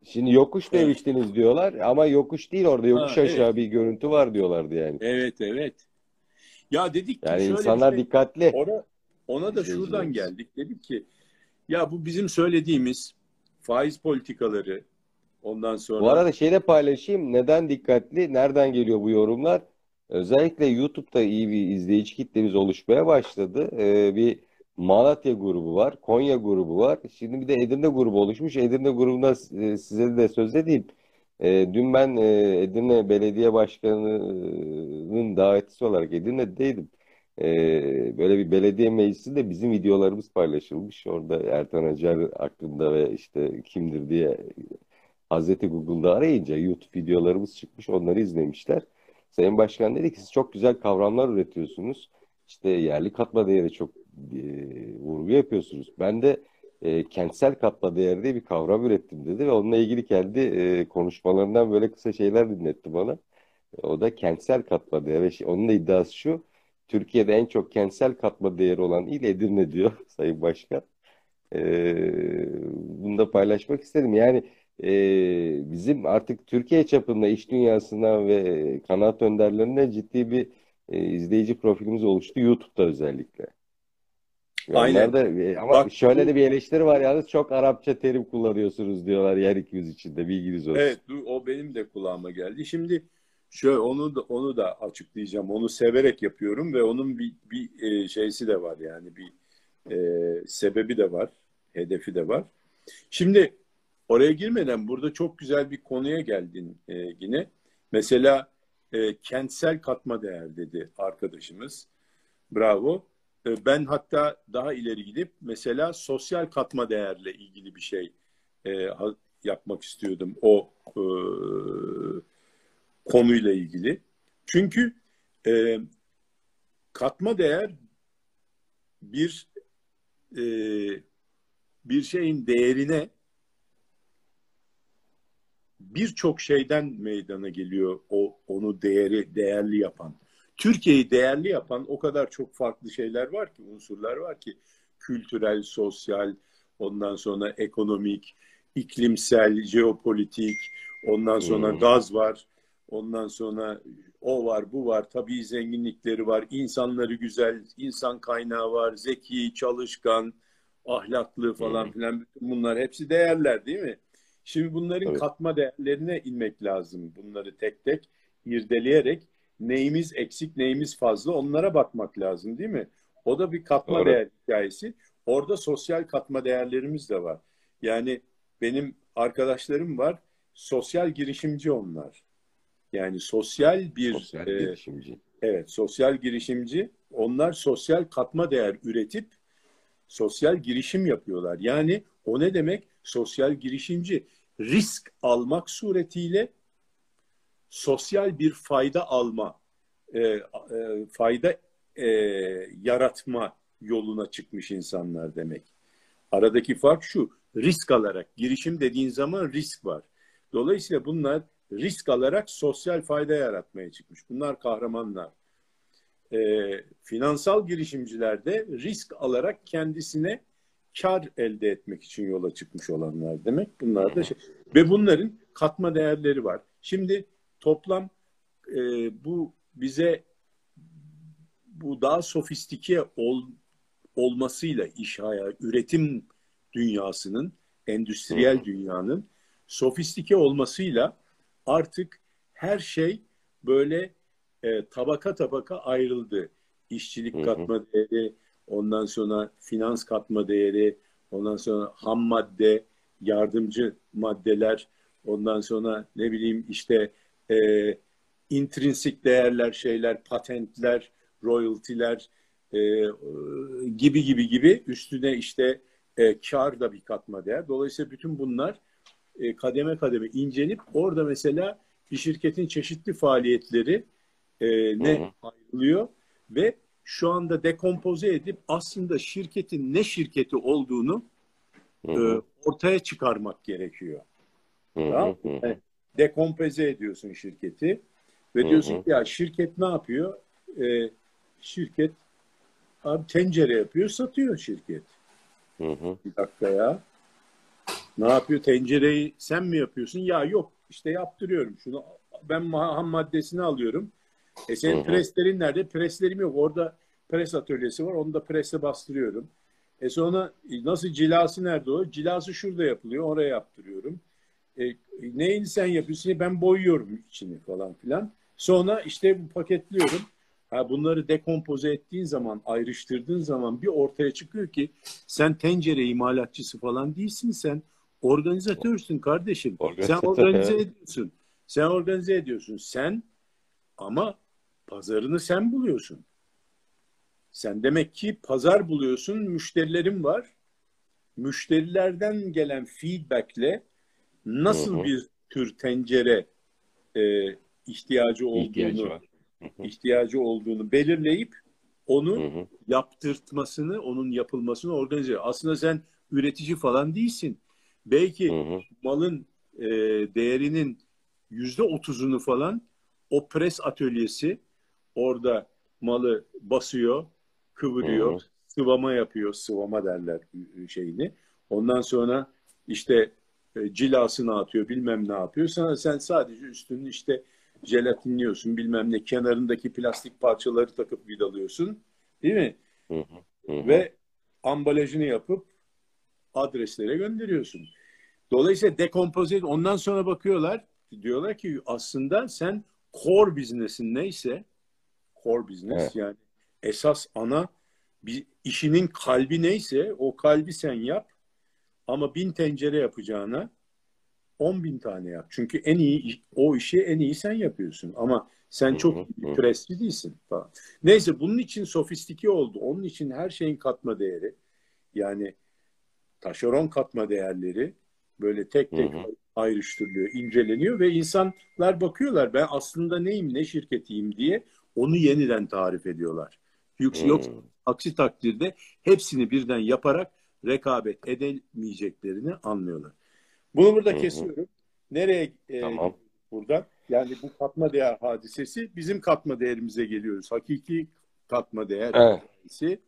Şimdi yokuş Evet. demiştiniz diyorlar ama yokuş değil orada yokuş Ha, aşağı bir görüntü var diyorlardı yani. Evet evet. Ya dedik ki Yani şöyle insanlar şey- dikkatli. Ona, ona da şuradan geldik. Dedik ki ya bu bizim söylediğimiz faiz politikaları ondan sonra Bu arada şey de paylaşayım. Neden dikkatli? Nereden geliyor bu yorumlar? Özellikle YouTube'da iyi bir izleyici kitlemiz oluşmaya başladı. Ee, bir Malatya grubu var, Konya grubu var. Şimdi bir de Edirne grubu oluşmuş. Edirne grubuna e, size de söz edeyim. E, dün ben e, Edirne Belediye Başkanı'nın davetlisi olarak Edirne'deydim. E, böyle bir belediye meclisinde bizim videolarımız paylaşılmış. Orada Ertan Acar hakkında ve işte kimdir diye Hazreti Google'da arayınca YouTube videolarımız çıkmış. Onları izlemişler. Sayın Başkan dedi ki siz çok güzel kavramlar üretiyorsunuz. İşte yerli katma değeri çok e, vurgu yapıyorsunuz. Ben de e, kentsel katma değer diye bir kavram ürettim dedi ve onunla ilgili kendi e, konuşmalarından böyle kısa şeyler dinletti bana. O da kentsel katma değer ve şey- onun da iddiası şu. Türkiye'de en çok kentsel katma değeri olan il Edirne diyor Sayın Başkan. Ee, bunu da paylaşmak istedim. Yani e, bizim artık Türkiye çapında iş dünyasından ve kanaat önderlerinden ciddi bir e, izleyici profilimiz oluştu YouTube'da özellikle. Aynen. da e, ama Bak, şöyle de bir eleştiri var yalnız çok Arapça terim kullanıyorsunuz diyorlar yer 200 içinde bilginiz olsun. Evet, o benim de kulağıma geldi. Şimdi şöyle onu da onu da açıklayacağım. Onu severek yapıyorum ve onun bir bir e, şeysi de var yani bir e, sebebi de var, hedefi de var. Şimdi oraya girmeden burada çok güzel bir konuya geldin e, yine. Mesela e, kentsel katma değer dedi arkadaşımız. Bravo. E, ben hatta daha ileri gidip mesela sosyal katma değerle ilgili bir şey e, yapmak istiyordum o e, konuyla ilgili. Çünkü e, katma değer bir e, bir şeyin değerine birçok şeyden meydana geliyor o onu değeri değerli yapan. Türkiye'yi değerli yapan o kadar çok farklı şeyler var ki, unsurlar var ki kültürel, sosyal, ondan sonra ekonomik, iklimsel, jeopolitik, ondan sonra Hmm. gaz var, ondan sonra o var, bu var, tabii zenginlikleri var, insanları güzel, insan kaynağı var, zeki, çalışkan, ahlaklı falan Hmm. filan bunlar hepsi değerler değil mi? Şimdi bunların Evet. katma değerlerine inmek lazım. Bunları tek tek irdeleyerek neyimiz eksik, neyimiz fazla onlara bakmak lazım değil mi? O da bir katma Doğru. değer hikayesi. Orada sosyal katma değerlerimiz de var. Yani benim arkadaşlarım var, sosyal girişimci onlar. Yani sosyal bir Sosyal e, girişimci. Evet, sosyal girişimci. Onlar sosyal katma değer üretip sosyal girişim yapıyorlar. Yani o ne demek? Sosyal girişimci risk almak suretiyle sosyal bir fayda alma, e, e, fayda e, yaratma yoluna çıkmış insanlar demek. Aradaki fark şu, risk alarak, girişim dediğin zaman risk var. Dolayısıyla bunlar risk alarak sosyal fayda yaratmaya çıkmış. Bunlar kahramanlar. E, finansal girişimciler de risk alarak kendisine kar elde etmek için yola çıkmış olanlar demek. Bunlar da şey. Ve bunların katma değerleri var. Şimdi toplam e, bu bize bu daha sofistike ol, olmasıyla iş hayal, üretim dünyasının, endüstriyel dünyanın sofistike olmasıyla artık her şey böyle e, tabaka tabaka ayrıldı. İşçilik katma değeri, ondan sonra finans katma değeri, ondan sonra ham madde, yardımcı maddeler, ondan sonra ne bileyim işte e, intrinsik değerler, şeyler, patentler, royaltiler e, gibi gibi gibi üstüne işte e, kar da bir katma değer. Dolayısıyla bütün bunlar e, kademe kademe incelip orada mesela bir şirketin çeşitli faaliyetleri e, ne hı hı. ayrılıyor ve şu anda dekompoze edip aslında şirketin ne şirketi olduğunu hı hı. E, ortaya çıkarmak gerekiyor. Hı hı. Tamam? Yani dekompoze ediyorsun şirketi ve diyorsun ki ya şirket ne yapıyor? E, şirket abi tencere yapıyor, satıyor şirket. Hı hı. Bir dakika ya. Ne yapıyor? Tencereyi sen mi yapıyorsun? Ya yok işte yaptırıyorum şunu. Ben ham maddesini alıyorum. E senin hı hı. preslerin nerede? Preslerim yok. Orada pres atölyesi var. Onu da presle bastırıyorum. E sonra e, nasıl cilası nerede o? Cilası şurada yapılıyor. Oraya yaptırıyorum. E, neyini sen yapıyorsun? Ben boyuyorum içini falan filan. Sonra işte bu paketliyorum. Ha, bunları dekompoze ettiğin zaman, ayrıştırdığın zaman bir ortaya çıkıyor ki sen tencere imalatçısı falan değilsin. Sen organizatörsün kardeşim. Organizatör. Sen organize ediyorsun. Sen organize ediyorsun. Sen ama pazarını sen buluyorsun. Sen demek ki pazar buluyorsun, müşterilerin var. Müşterilerden gelen feedbackle nasıl hı hı. bir tür tencere e, ihtiyacı olduğunu ihtiyacı, ihtiyacı olduğunu belirleyip onu hı hı. yaptırtmasını, onun yapılmasını organize. Aslında sen üretici falan değilsin. Belki hı hı. malın e, değerinin yüzde otuzunu falan o pres atölyesi orada malı basıyor, kıvırıyor, hı hı. sıvama yapıyor, sıvama derler şeyini. Ondan sonra işte e, cilasını atıyor, bilmem ne yapıyor. Sana sen sadece üstünü işte jelatinliyorsun, bilmem ne kenarındaki plastik parçaları takıp vidalıyorsun. Değil mi? Hı hı. Hı. Ve ambalajını yapıp adreslere gönderiyorsun. Dolayısıyla dekompoze ondan sonra bakıyorlar diyorlar ki aslında sen core business'in neyse core business evet. yani esas ana bir işinin kalbi neyse o kalbi sen yap ama bin tencere yapacağına on bin tane yap. Çünkü en iyi o işi en iyi sen yapıyorsun ama sen çok presli değilsin falan. Neyse bunun için sofistike oldu. Onun için her şeyin katma değeri yani taşeron katma değerleri böyle tek tek hı hı. ayrıştırılıyor, inceleniyor ve insanlar bakıyorlar ben aslında neyim, ne şirketiyim diye onu yeniden tarif ediyorlar. Yoksa yok aksi takdirde hepsini birden yaparak rekabet edemeyeceklerini anlıyorlar. Bunu burada hı hı. kesiyorum. Nereye e, tamam. buradan? Yani bu katma değer hadisesi bizim katma değerimize geliyoruz. Hakiki katma değer evet. hadisesi.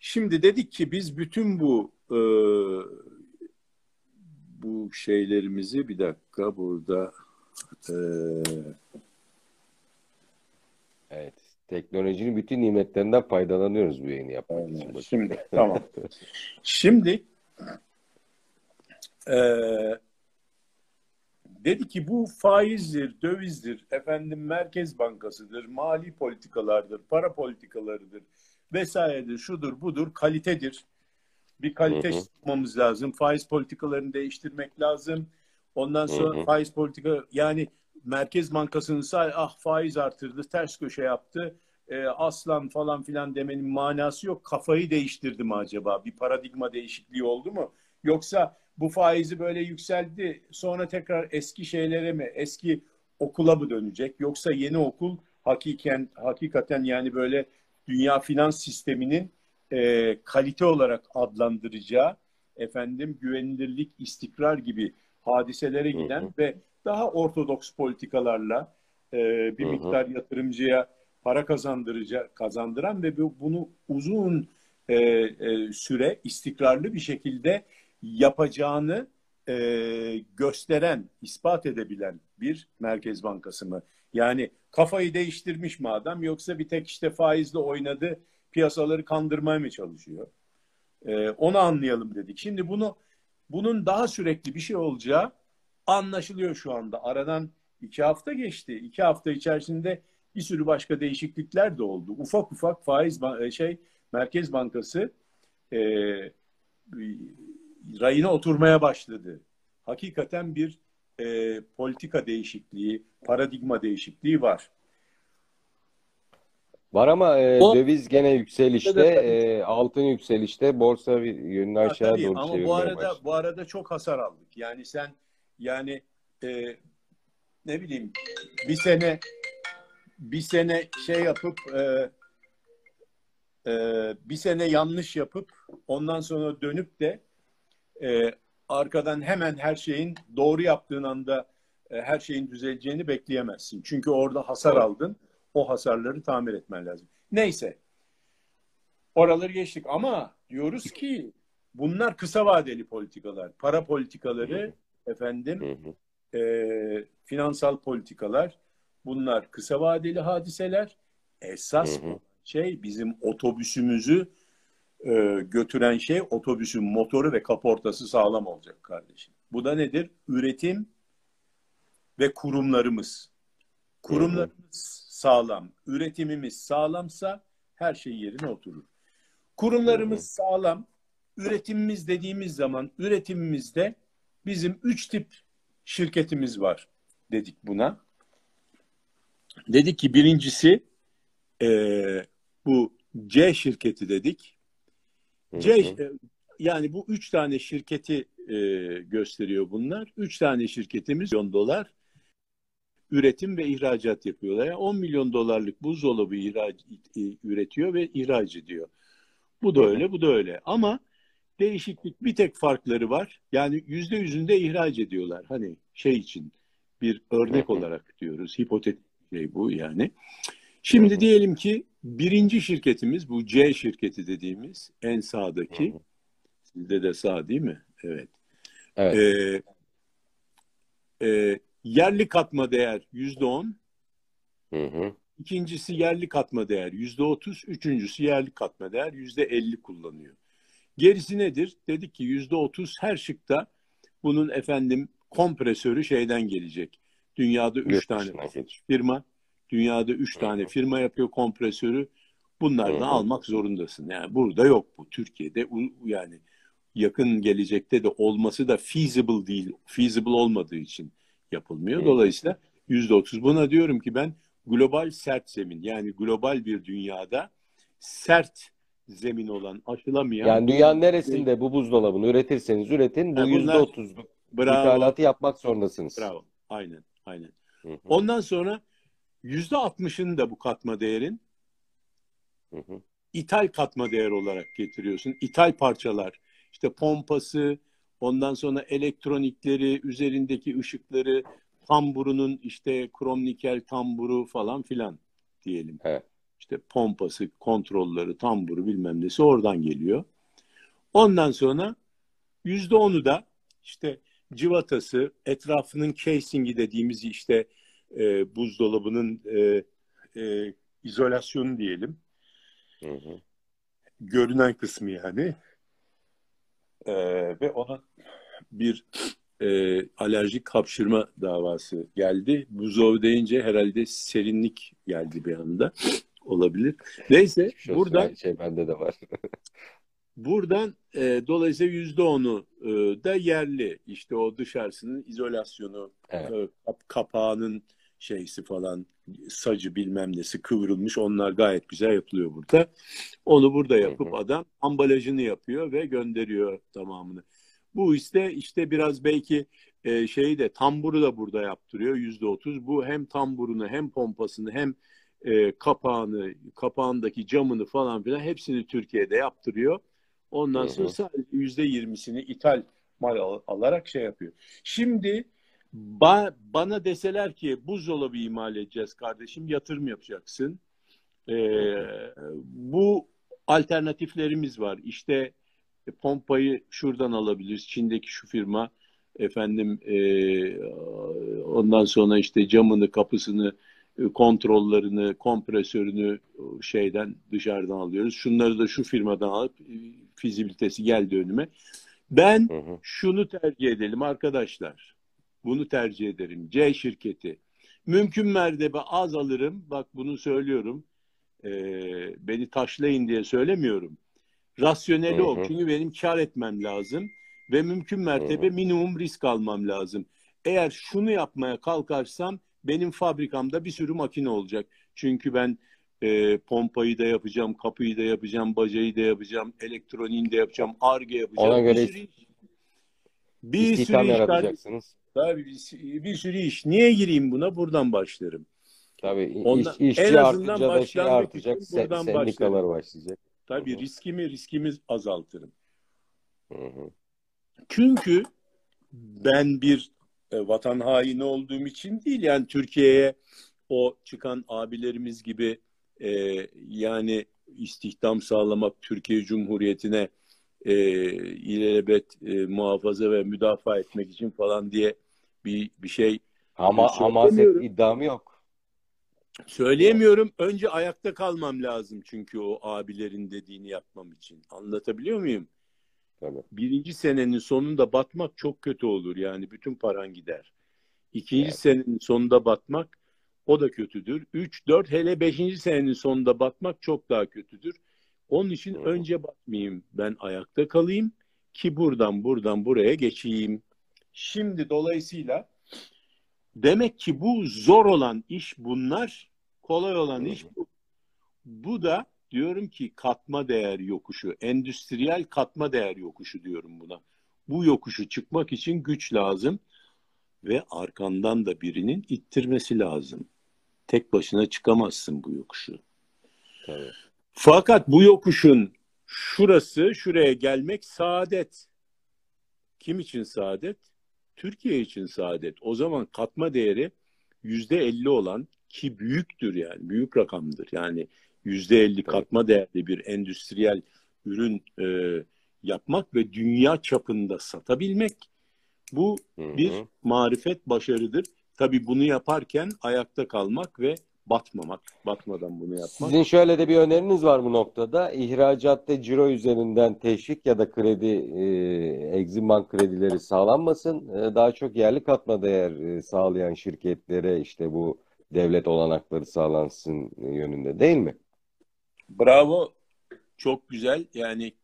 Şimdi dedik ki biz bütün bu e, bu şeylerimizi bir dakika burada e... evet teknolojinin bütün nimetlerinden faydalanıyoruz bu yayını yapmak için. Şimdi tamam. Şimdi e, dedi ki bu faizdir, dövizdir, efendim Merkez Bankası'dır, mali politikalardır, para politikalarıdır vesairedir, şudur budur, kalitedir. Bir kalite tutmamız lazım. Faiz politikalarını değiştirmek lazım. Ondan sonra hı hı. faiz politika yani Merkez Bankası'nın say ah faiz artırdı, ters köşe yaptı. e, aslan falan filan demenin manası yok. Kafayı değiştirdi mi acaba? Bir paradigma değişikliği oldu mu? Yoksa bu faizi böyle yükseldi sonra tekrar eski şeylere mi, eski okula mı dönecek? Yoksa yeni okul hakiken, hakikaten yani böyle dünya finans sisteminin e, kalite olarak adlandıracağı efendim güvenilirlik, istikrar gibi hadiselere giden hı hı. ve daha ortodoks politikalarla e, bir hı hı. miktar yatırımcıya para kazandıracak, kazandıran ve bunu uzun e, e, süre istikrarlı bir şekilde yapacağını e, gösteren, ispat edebilen bir Merkez Bankası mı? Yani kafayı değiştirmiş mi adam yoksa bir tek işte faizle oynadı, piyasaları kandırmaya mı çalışıyor? E, onu anlayalım dedik. Şimdi bunu bunun daha sürekli bir şey olacağı anlaşılıyor şu anda. Aradan iki hafta geçti. İki hafta içerisinde bir sürü başka değişiklikler de oldu. Ufak ufak faiz e, şey Merkez Bankası e, rayına oturmaya başladı. Hakikaten bir e, politika değişikliği, paradigma değişikliği var. Var ama e, o, döviz gene yükselişte, e, altın yükselişte, borsa yönünü aşağı tabii, doğru ama bu arada başladı. bu arada çok hasar aldık. Yani sen yani e, ne bileyim bir sene bir sene şey yapıp e, e, bir sene yanlış yapıp ondan sonra dönüp de e, arkadan hemen her şeyin doğru yaptığın anda e, her şeyin düzeleceğini bekleyemezsin. Çünkü orada hasar aldın. O hasarları tamir etmen lazım. Neyse. Oraları geçtik ama diyoruz ki bunlar kısa vadeli politikalar. Para politikaları efendim e, finansal politikalar bunlar kısa vadeli hadiseler. Esas şey bizim otobüsümüzü e, götüren şey otobüsün motoru ve kaportası sağlam olacak kardeşim. Bu da nedir? Üretim ve kurumlarımız. Kurumlarımız sağlam, üretimimiz sağlamsa her şey yerine oturur. Kurumlarımız sağlam, üretimimiz dediğimiz zaman üretimimizde bizim üç tip şirketimiz var dedik buna. Dedik ki birincisi e, bu C şirketi dedik. C e, yani bu üç tane şirketi e, gösteriyor bunlar. Üç tane şirketimiz milyon dolar üretim ve ihracat yapıyorlar. Yani 10 milyon dolarlık buzdolabı ihraç, üretiyor ve ihraç ediyor. Bu da öyle, bu da öyle. Ama değişiklik bir tek farkları var. Yani yüzde yüzünde ihraç ediyorlar. Hani şey için bir örnek olarak diyoruz. Hipotetik şey bu yani. Şimdi diyelim ki birinci şirketimiz bu C şirketi dediğimiz en sağdaki. Sizde de sağ değil mi? Evet. Evet. Ee, e, yerli katma değer yüzde on. İkincisi yerli katma değer yüzde otuz. Üçüncüsü yerli katma değer yüzde elli kullanıyor. Gerisi nedir? Dedik ki yüzde otuz her şıkta bunun efendim kompresörü şeyden gelecek. Dünyada üç tane firma. Dünyada üç tane firma yapıyor kompresörü. Bunlardan almak zorundasın. Yani burada yok bu. Türkiye'de yani yakın gelecekte de olması da feasible değil. Feasible olmadığı için yapılmıyor. Dolayısıyla yüzde otuz. Buna diyorum ki ben global sert zemin yani global bir dünyada sert zemin olan aşılamayan. Yani dünyanın neresinde bu buzdolabını üretirseniz üretin bu yüzde otuzluk ithalatı yapmak zorundasınız. Bravo. Aynen. Aynen. Hı hı. Ondan sonra yüzde altmışını da bu katma değerin hı hı. ithal katma değer olarak getiriyorsun. İthal parçalar işte pompası, ondan sonra elektronikleri, üzerindeki ışıkları, tamburunun işte krom nikel tamburu falan filan diyelim. Evet. İşte pompası, kontrolleri, tamburu bilmem nesi oradan geliyor. Ondan sonra yüzde onu da işte civatası, etrafının casingi dediğimiz işte e, buzdolabının e, e, izolasyonu diyelim. Hı hı. Görünen kısmı yani. E, ve onun bir e, alerjik hapşırma davası geldi. Buzdolabı deyince herhalde serinlik geldi bir anda. Olabilir. Neyse Şu buradan şey bende de var. buradan e, dolayısıyla yüzde onu e, da yerli. İşte o dışarısının izolasyonu, evet. e, kapağının şeysi falan sacı bilmem nesi kıvrılmış onlar gayet güzel yapılıyor burada. Onu burada yapıp adam ambalajını yapıyor ve gönderiyor tamamını. Bu işte işte biraz belki e, şeyi de tamburu da burada yaptırıyor yüzde otuz. Bu hem tamburunu hem pompasını hem e, kapağını, kapağındaki camını falan filan hepsini Türkiye'de yaptırıyor. Ondan sonra sadece yüzde yirmisini ithal mal al- alarak şey yapıyor. Şimdi ba- bana deseler ki buzdolabı imal edeceğiz kardeşim yatırım yapacaksın. Ee, bu alternatiflerimiz var. İşte pompayı şuradan alabiliriz. Çin'deki şu firma efendim e, ondan sonra işte camını, kapısını, e, kontrollerini, kompresörünü şeyden dışarıdan alıyoruz. Şunları da şu firmadan alıp e, fizibilitesi geldi önüme. Ben Hı hı. şunu tercih edelim arkadaşlar. Bunu tercih ederim. C şirketi. Mümkün mertebe az alırım. Bak bunu söylüyorum. Ee, beni taşlayın diye söylemiyorum. Rasyoneli Hı hı. o. Çünkü benim kar etmem lazım. Ve mümkün mertebe minimum risk almam lazım. Eğer şunu yapmaya kalkarsam benim fabrikamda bir sürü makine olacak. Çünkü ben e, pompayı da yapacağım, kapıyı da yapacağım, bacayı da yapacağım, elektroniğini de yapacağım, arge yapacağım. Ona göre bir sürü iş. Bir sürü iş yaratacaksınız. Tabii bir, bir sürü iş. Niye gireyim buna? Buradan başlarım. Tabii Ondan- iş, işçi artınca da şey artacak. se- buradan sendikalar başlarım. başlayacak. Tabii Hı hı. riskimi riskimi azaltırım. Hı hı. Çünkü ben bir e, vatan haini olduğum için değil yani Türkiye'ye o çıkan abilerimiz gibi e, yani istihdam sağlamak Türkiye Cumhuriyeti'ne e, ilelebet e, muhafaza ve müdafaa etmek için falan diye bir bir şey Ama hamaset iddiamı yok. söyleyemiyorum. Önce ayakta kalmam lazım çünkü o abilerin dediğini yapmam için. Anlatabiliyor muyum? Tabii. birinci senenin sonunda batmak çok kötü olur. Yani bütün paran gider. İkinci Evet. senenin sonunda batmak o da kötüdür. Üç, dört hele beşinci senenin sonunda batmak çok daha kötüdür. Onun için Hı önce batmayayım. Ben ayakta kalayım ki buradan buradan buraya geçeyim. Şimdi dolayısıyla demek ki bu zor olan iş bunlar, kolay olan hı. iş bu. Bu da diyorum ki katma değer yokuşu, endüstriyel katma değer yokuşu diyorum buna. Bu yokuşu çıkmak için güç lazım ve arkandan da birinin ittirmesi lazım. Tek başına çıkamazsın bu yokuşu. Tabii. Fakat bu yokuşun şurası, şuraya gelmek saadet. Kim için saadet? Türkiye için saadet. O zaman katma değeri yüzde elli olan ki büyüktür yani, büyük rakamdır. Yani yüzde elli katma değerli bir endüstriyel ürün e, yapmak ve dünya çapında satabilmek bu Hı hı. bir marifet başarıdır. Tabii bunu yaparken ayakta kalmak ve batmamak, batmadan bunu yapmak. Sizin şöyle de bir öneriniz var bu noktada. İhracatta ciro üzerinden teşvik ya da kredi, e, Exim Bank kredileri sağlanmasın. E, daha çok yerli katma değer e, sağlayan şirketlere işte bu devlet olanakları sağlansın yönünde değil mi? Bravo. Çok güzel. Yani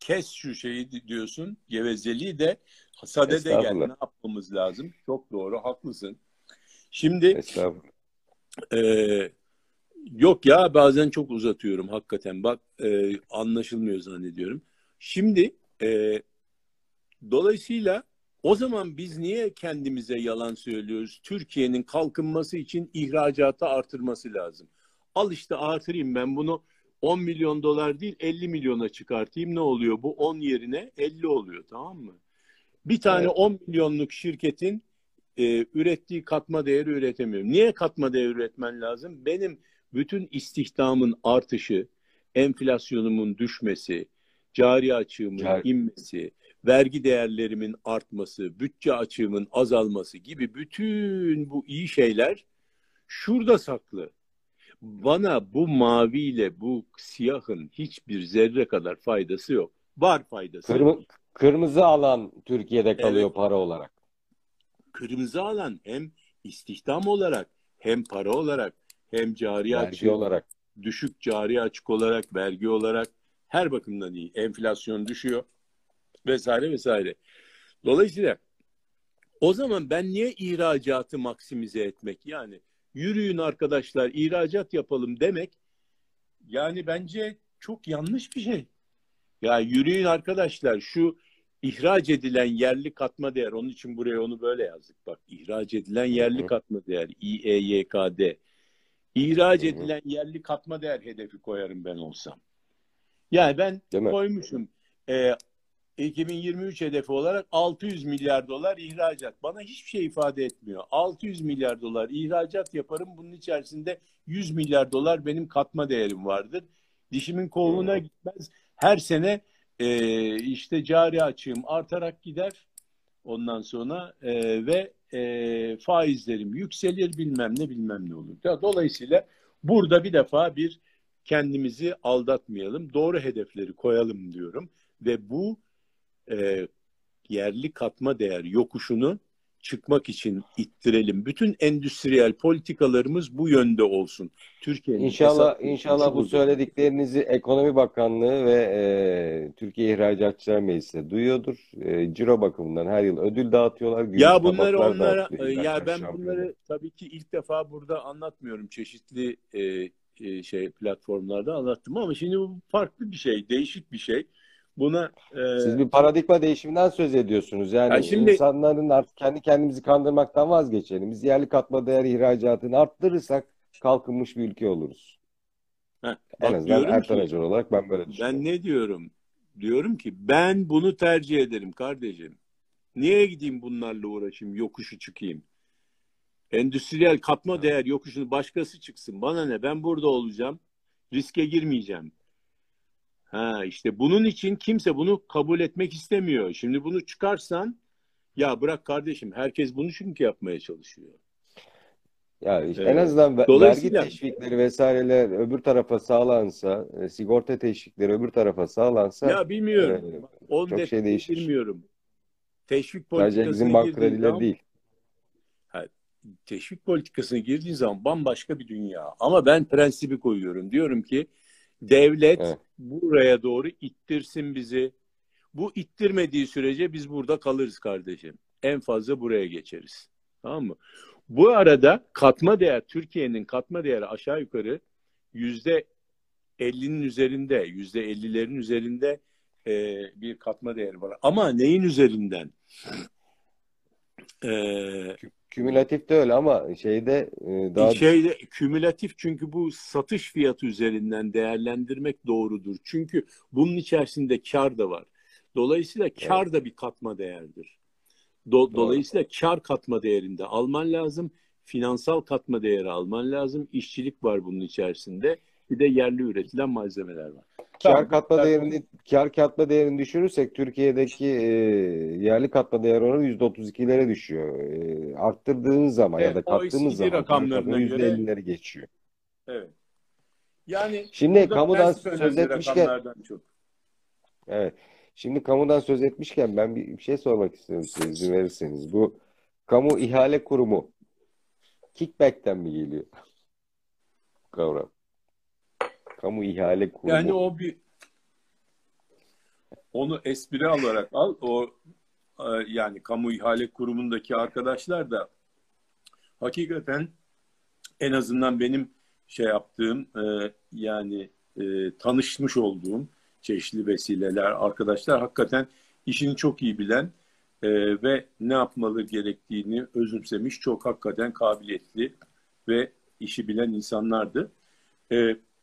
kes şu şeyi di- diyorsun. Gevezeliği de sadede gel. Estağfurullah. Ne yapmamız lazım? Çok doğru. Haklısın. Şimdi e, yok ya bazen çok uzatıyorum hakikaten. Bak e, anlaşılmıyor zannediyorum. Şimdi e, dolayısıyla o zaman biz niye kendimize yalan söylüyoruz? Türkiye'nin kalkınması için ihracatı artırması lazım. Al işte artırayım ben bunu 10 milyon dolar değil 50 milyona çıkartayım ne oluyor? Bu 10 yerine 50 oluyor tamam mı? Bir tane Evet. 10 milyonluk şirketin e, ürettiği katma değeri üretemiyorum. Niye katma değer üretmen lazım? Benim bütün istihdamın artışı, enflasyonumun düşmesi, cari açığımın Cari- inmesi, vergi değerlerimin artması, bütçe açığımın azalması gibi bütün bu iyi şeyler şurada saklı. Bana bu maviyle bu siyahın hiçbir zerre kadar faydası yok. Var faydası. Kırmı- kırmızı alan Türkiye'de kalıyor Evet. para olarak. Kırmızı alan hem istihdam olarak hem para olarak hem cari Vergi açık, olarak. düşük cari açık olarak, vergi olarak her bakımdan iyi. Enflasyon düşüyor vesaire vesaire. Dolayısıyla O zaman ben niye ihracatı maksimize etmek yani yürüyün arkadaşlar ihracat yapalım demek yani bence çok yanlış bir şey. Ya yürüyün arkadaşlar şu ihraç edilen yerli katma değer onun için buraya onu böyle yazdık bak ihraç edilen yerli katma değer İEYKD ihraç edilen yerli katma değer hedefi koyarım ben olsam. Yani ben koymuşum e, 2023 hedefi olarak 600 milyar dolar ihracat. Bana hiçbir şey ifade etmiyor. 600 milyar dolar ihracat yaparım. Bunun içerisinde 100 milyar dolar benim katma değerim vardır. Dişimin koluna gitmez. Her sene e, işte cari açığım artarak gider. Ondan sonra e, ve e, faizlerim yükselir bilmem ne bilmem ne olur. Dolayısıyla burada bir defa bir kendimizi aldatmayalım. Doğru hedefleri koyalım diyorum. Ve bu e, yerli katma değer yokuşunu çıkmak için ittirelim. Bütün endüstriyel politikalarımız bu yönde olsun. Türkiye'nin İnşallah inşallah bu söylediklerinizi Ekonomi Bakanlığı ve e, Türkiye İhracatçılar Meclisi duyuyordur. E, ciro bakımından her yıl ödül dağıtıyorlar. Ya bunları onlara ya ben bunları tabii ki ilk defa burada anlatmıyorum. Çeşitli e, e, şey platformlarda anlattım ama şimdi bu farklı bir şey, değişik bir şey. Buna e... siz bir paradigma değişiminden söz ediyorsunuz. Yani, yani şimdi... insanların artık kendi kendimizi kandırmaktan vazgeçelim. Biz yerli katma değer ihracatını arttırırsak kalkınmış bir ülke oluruz. Heh, en azından Ertan olarak ben böyle düşünüyorum. Ben ne diyorum? Diyorum ki ben bunu tercih ederim kardeşim. Niye gideyim bunlarla uğraşayım, yokuşu çıkayım? Endüstriyel katma değer yokuşunu başkası çıksın. Bana ne? Ben burada olacağım. Riske girmeyeceğim. Ha işte bunun için kimse bunu kabul etmek istemiyor. Şimdi bunu çıkarsan ya bırak kardeşim herkes bunu çünkü yapmaya çalışıyor. Ya işte evet. en azından vergi teşvikleri vesaireler öbür tarafa sağlansa, e, sigorta teşvikleri öbür tarafa sağlansa ya bilmiyorum. E, çok şey değişir. Bilmiyorum. Teşvik politikası Sadece bizim bank kredileri değil. Ha, teşvik politikasına girdiğin zaman bambaşka bir dünya. Ama ben prensibi koyuyorum. Diyorum ki Devlet evet. buraya doğru ittirsin bizi. Bu ittirmediği sürece biz burada kalırız kardeşim. En fazla buraya geçeriz. Tamam mı? Bu arada katma değer, Türkiye'nin katma değeri aşağı yukarı yüzde 50'nin üzerinde, yüzde 50'lerin üzerinde e, bir katma değeri var. Ama neyin üzerinden? Ee, Kümülatif de öyle ama şeyde e, daha... Şeyde kümülatif çünkü bu satış fiyatı üzerinden değerlendirmek doğrudur. Çünkü bunun içerisinde kar da var. Dolayısıyla kar evet. da bir katma değerdir. Do- dolayısıyla kar katma değerinde alman lazım. Finansal katma değeri alman lazım. İşçilik var bunun içerisinde. Bir de yerli üretilen malzemeler var. Kar katma değerini kar katma değerini düşürürsek Türkiye'deki e, yerli katma değer oranı %32'lere düşüyor. E, arttırdığınız zaman evet, ya da kattığınız zaman rakamlarına %50'leri geçiyor. Evet. Yani şimdi kamudan söz etmişken çok. Evet. Şimdi kamudan söz etmişken ben bir şey sormak istiyorum size izin verirseniz. Bu kamu ihale kurumu kickback'ten mi geliyor? Kavram. Kamu ihale kurumu. Yani o bir onu espri alarak al. O e, yani kamu ihale kurumundaki arkadaşlar da hakikaten en azından benim şey yaptığım e, yani e, tanışmış olduğum çeşitli vesileler arkadaşlar hakikaten işini çok iyi bilen ve ne yapmalı gerektiğini özümsemiş çok hakikaten kabiliyetli ve işi bilen insanlardı.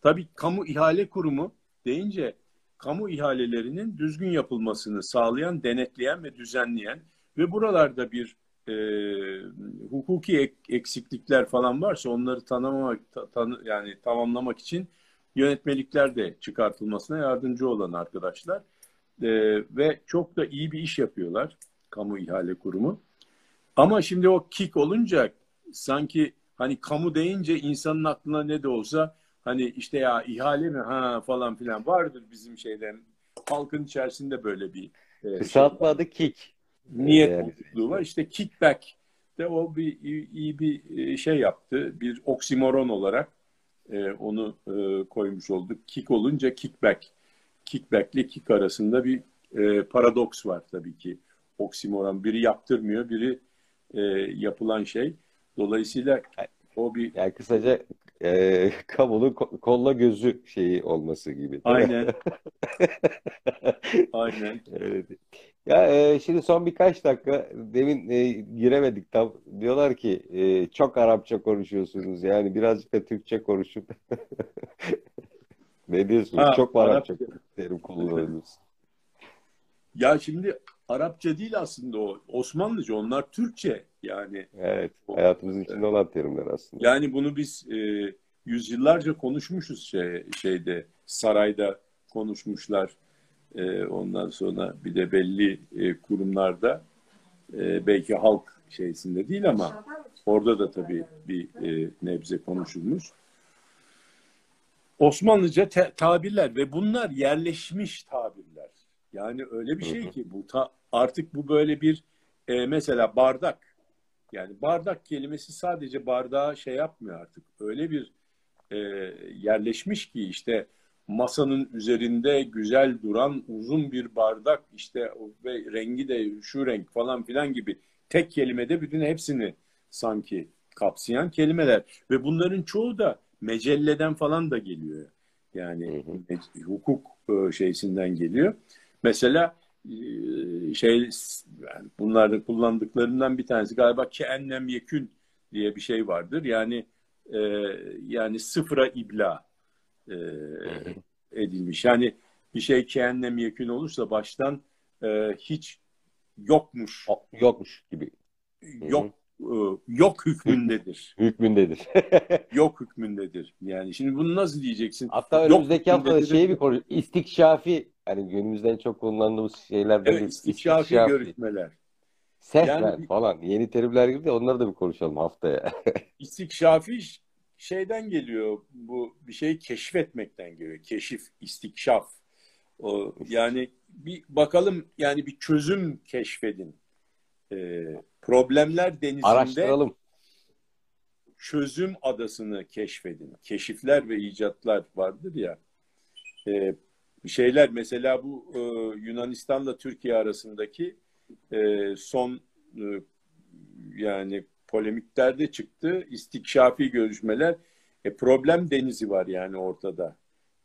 Tabii kamu ihale kurumu deyince kamu ihalelerinin düzgün yapılmasını sağlayan, denetleyen ve düzenleyen ve buralarda bir e, hukuki ek, eksiklikler falan varsa onları tanımamak, tan, yani tamamlamak için yönetmelikler de çıkartılmasına yardımcı olan arkadaşlar e, ve çok da iyi bir iş yapıyorlar kamu ihale kurumu. Ama şimdi o kick olunca sanki hani kamu deyince insanın aklına ne de olsa Hani işte ya ihale mi ha falan filan vardır bizim şeyden. Halkın içerisinde böyle bir e, kısaltma şey kick. Niyet yani. bozukluğu var. İşte kickback de o bir iyi, iyi bir e, şey yaptı. Bir oksimoron olarak e, onu e, koymuş olduk. Kick olunca kickback. Kickback ile kick arasında bir e, paradoks var tabii ki. Oksimoron. Biri yaptırmıyor, biri e, yapılan şey. Dolayısıyla o bir Yani kısaca e, kamunun ko- kolla gözü şeyi olması gibi. değil aynen aynen Evet. Ya e, şimdi son birkaç dakika demin e, giremedik tam diyorlar ki e, çok Arapça konuşuyorsunuz yani birazcık da Türkçe konuşup ne diyorsunuz? Ha, Çok Arapça Arapça. terim kullanıyorsunuz? Ya şimdi Arapça değil aslında o. Osmanlıca onlar Türkçe yani. Evet, hayatımızın içinde olan terimler aslında. Yani bunu biz e, yüzyıllarca konuşmuşuz şey, şeyde sarayda konuşmuşlar. E, ondan sonra bir de belli e, kurumlarda e, belki halk şeysinde değil ama orada da tabii bir e, nebze konuşulmuş. Osmanlıca te- tabirler ve bunlar yerleşmiş tabirler. Yani öyle bir şey ki bu ta- artık bu böyle bir e, mesela bardak. Yani bardak kelimesi sadece bardağı şey yapmıyor artık. Öyle bir e, yerleşmiş ki işte masanın üzerinde güzel duran uzun bir bardak işte ve rengi de şu renk falan filan gibi tek kelimede bütün hepsini sanki kapsayan kelimeler ve bunların çoğu da mecelleden falan da geliyor. Yani me- hukuk e, şeysinden geliyor. Mesela şey yani bunlarda kullandıklarından bir tanesi galiba ki ennem yekün diye bir şey vardır. Yani e, yani sıfıra ibla e, edilmiş. Yani bir şey ki ennem yekün olursa baştan e, hiç yokmuş, Yokmuş gibi. yok e, yok hükmündedir. Hükmündedir. yok hükmündedir. Yani şimdi bunu nasıl diyeceksin? Hatta önümüzdeki hafta şeyi bir konu istikşafi yani günümüzden çok kullandığımız şeylerden Evet, bir istikşafi istikşafi, görüşmeler. sehven Yani- falan yeni terimler gibi de onları da bir konuşalım haftaya. İstikşafi şeyden geliyor. Bu bir şeyi keşfetmekten geliyor. Keşif, istikşaf. O, yani bir bakalım yani bir çözüm keşfedin. Ee, problemler denizinde Araştıralım. çözüm adasını keşfedin. Keşifler ve icatlar vardır ya. Ee, şeyler mesela bu e, Yunanistan'la Türkiye arasındaki e, son e, yani polemiklerde çıktı. İstikşafi görüşmeler. E, problem denizi var yani ortada.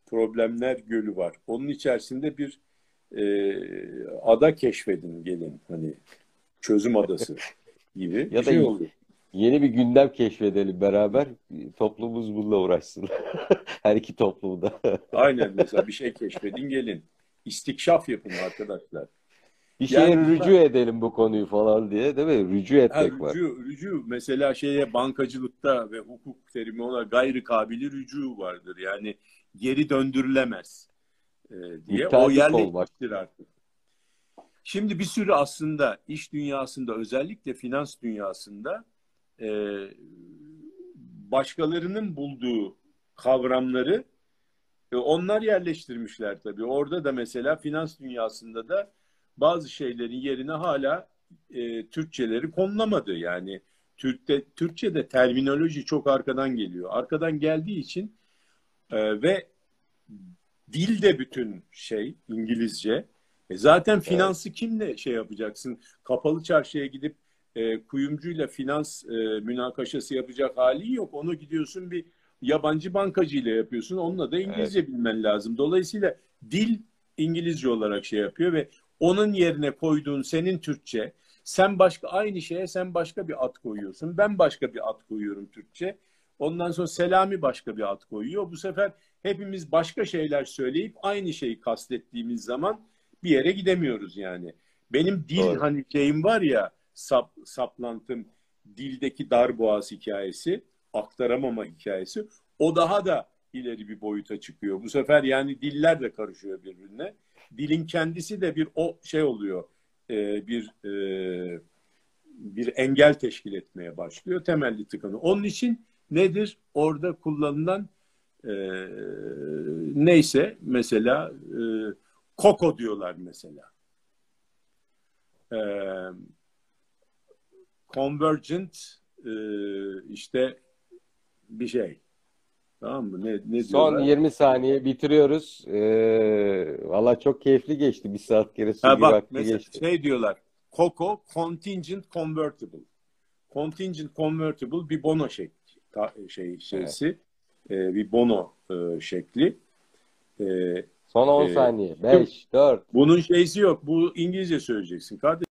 Problemler gölü var. Onun içerisinde bir e, ada keşfedin gelin. Hani çözüm adası gibi Ya da şey oluyor. Yeni bir gündem keşfedelim beraber. Toplumumuz bununla uğraşsın. Her iki toplumda. Aynen mesela bir şey keşfedin gelin. İstikşaf yapın arkadaşlar. Bir şeye Yani- rücu edelim bu konuyu falan diye değil mi? Rücu Ha, etmek var. rücu, rücu mesela şeye bankacılıkta ve hukuk terimi olarak gayri kabili rücu vardır. Yani geri döndürülemez e, diye o Müteahhit yerleşmiştir artık. Şimdi bir sürü aslında iş dünyasında özellikle finans dünyasında e, başkalarının bulduğu kavramları e, onlar yerleştirmişler tabii. Orada da mesela finans dünyasında da bazı şeylerin yerine hala e, Türkçeleri konulamadı. Yani Türk'te, Türkçe'de terminoloji çok arkadan geliyor. Arkadan geldiği için e, ve dil de bütün şey İngilizce. E, zaten finansı kimle şey yapacaksın? Kapalı çarşıya gidip e, kuyumcuyla finans e, münakaşası yapacak halin yok. Onu gidiyorsun bir yabancı bankacıyla yapıyorsun. Onunla da İngilizce bilmen lazım. Dolayısıyla dil İngilizce olarak şey yapıyor ve onun yerine koyduğun senin Türkçe, sen başka aynı şeye sen başka bir ad koyuyorsun. Ben başka bir ad koyuyorum Türkçe. Ondan sonra Selami başka bir ad koyuyor. Bu sefer hepimiz başka şeyler söyleyip aynı şeyi kastettiğimiz zaman bir yere gidemiyoruz yani. Benim dil Doğru. hani şeyim var ya sap, saplantım dildeki darboğaz hikayesi, aktaramama hikayesi o daha da ileri bir boyuta çıkıyor. Bu sefer yani diller de karışıyor birbirine. Dilin kendisi de bir o şey oluyor. e, bir e, bir engel teşkil etmeye başlıyor. Temelli tıkanı. Onun için nedir? Orada kullanılan e, neyse mesela e, koko diyorlar mesela. E, convergent e, işte bir şey. Tamam mı? Ne, ne Son diyorlar? 20 saniye bitiriyoruz. Ee, valla çok keyifli geçti. Bir saat kere su Ha bak vakti mesela geçti. şey diyorlar. COCO Contingent Convertible. contingent convertible bir bono şekli ta- şey şeysi e, bir bono e, şekli. E, Son 10 Ee, saniye. 5, 4, bunun şeysi yok. Bu İngilizce söyleyeceksin kardeşim.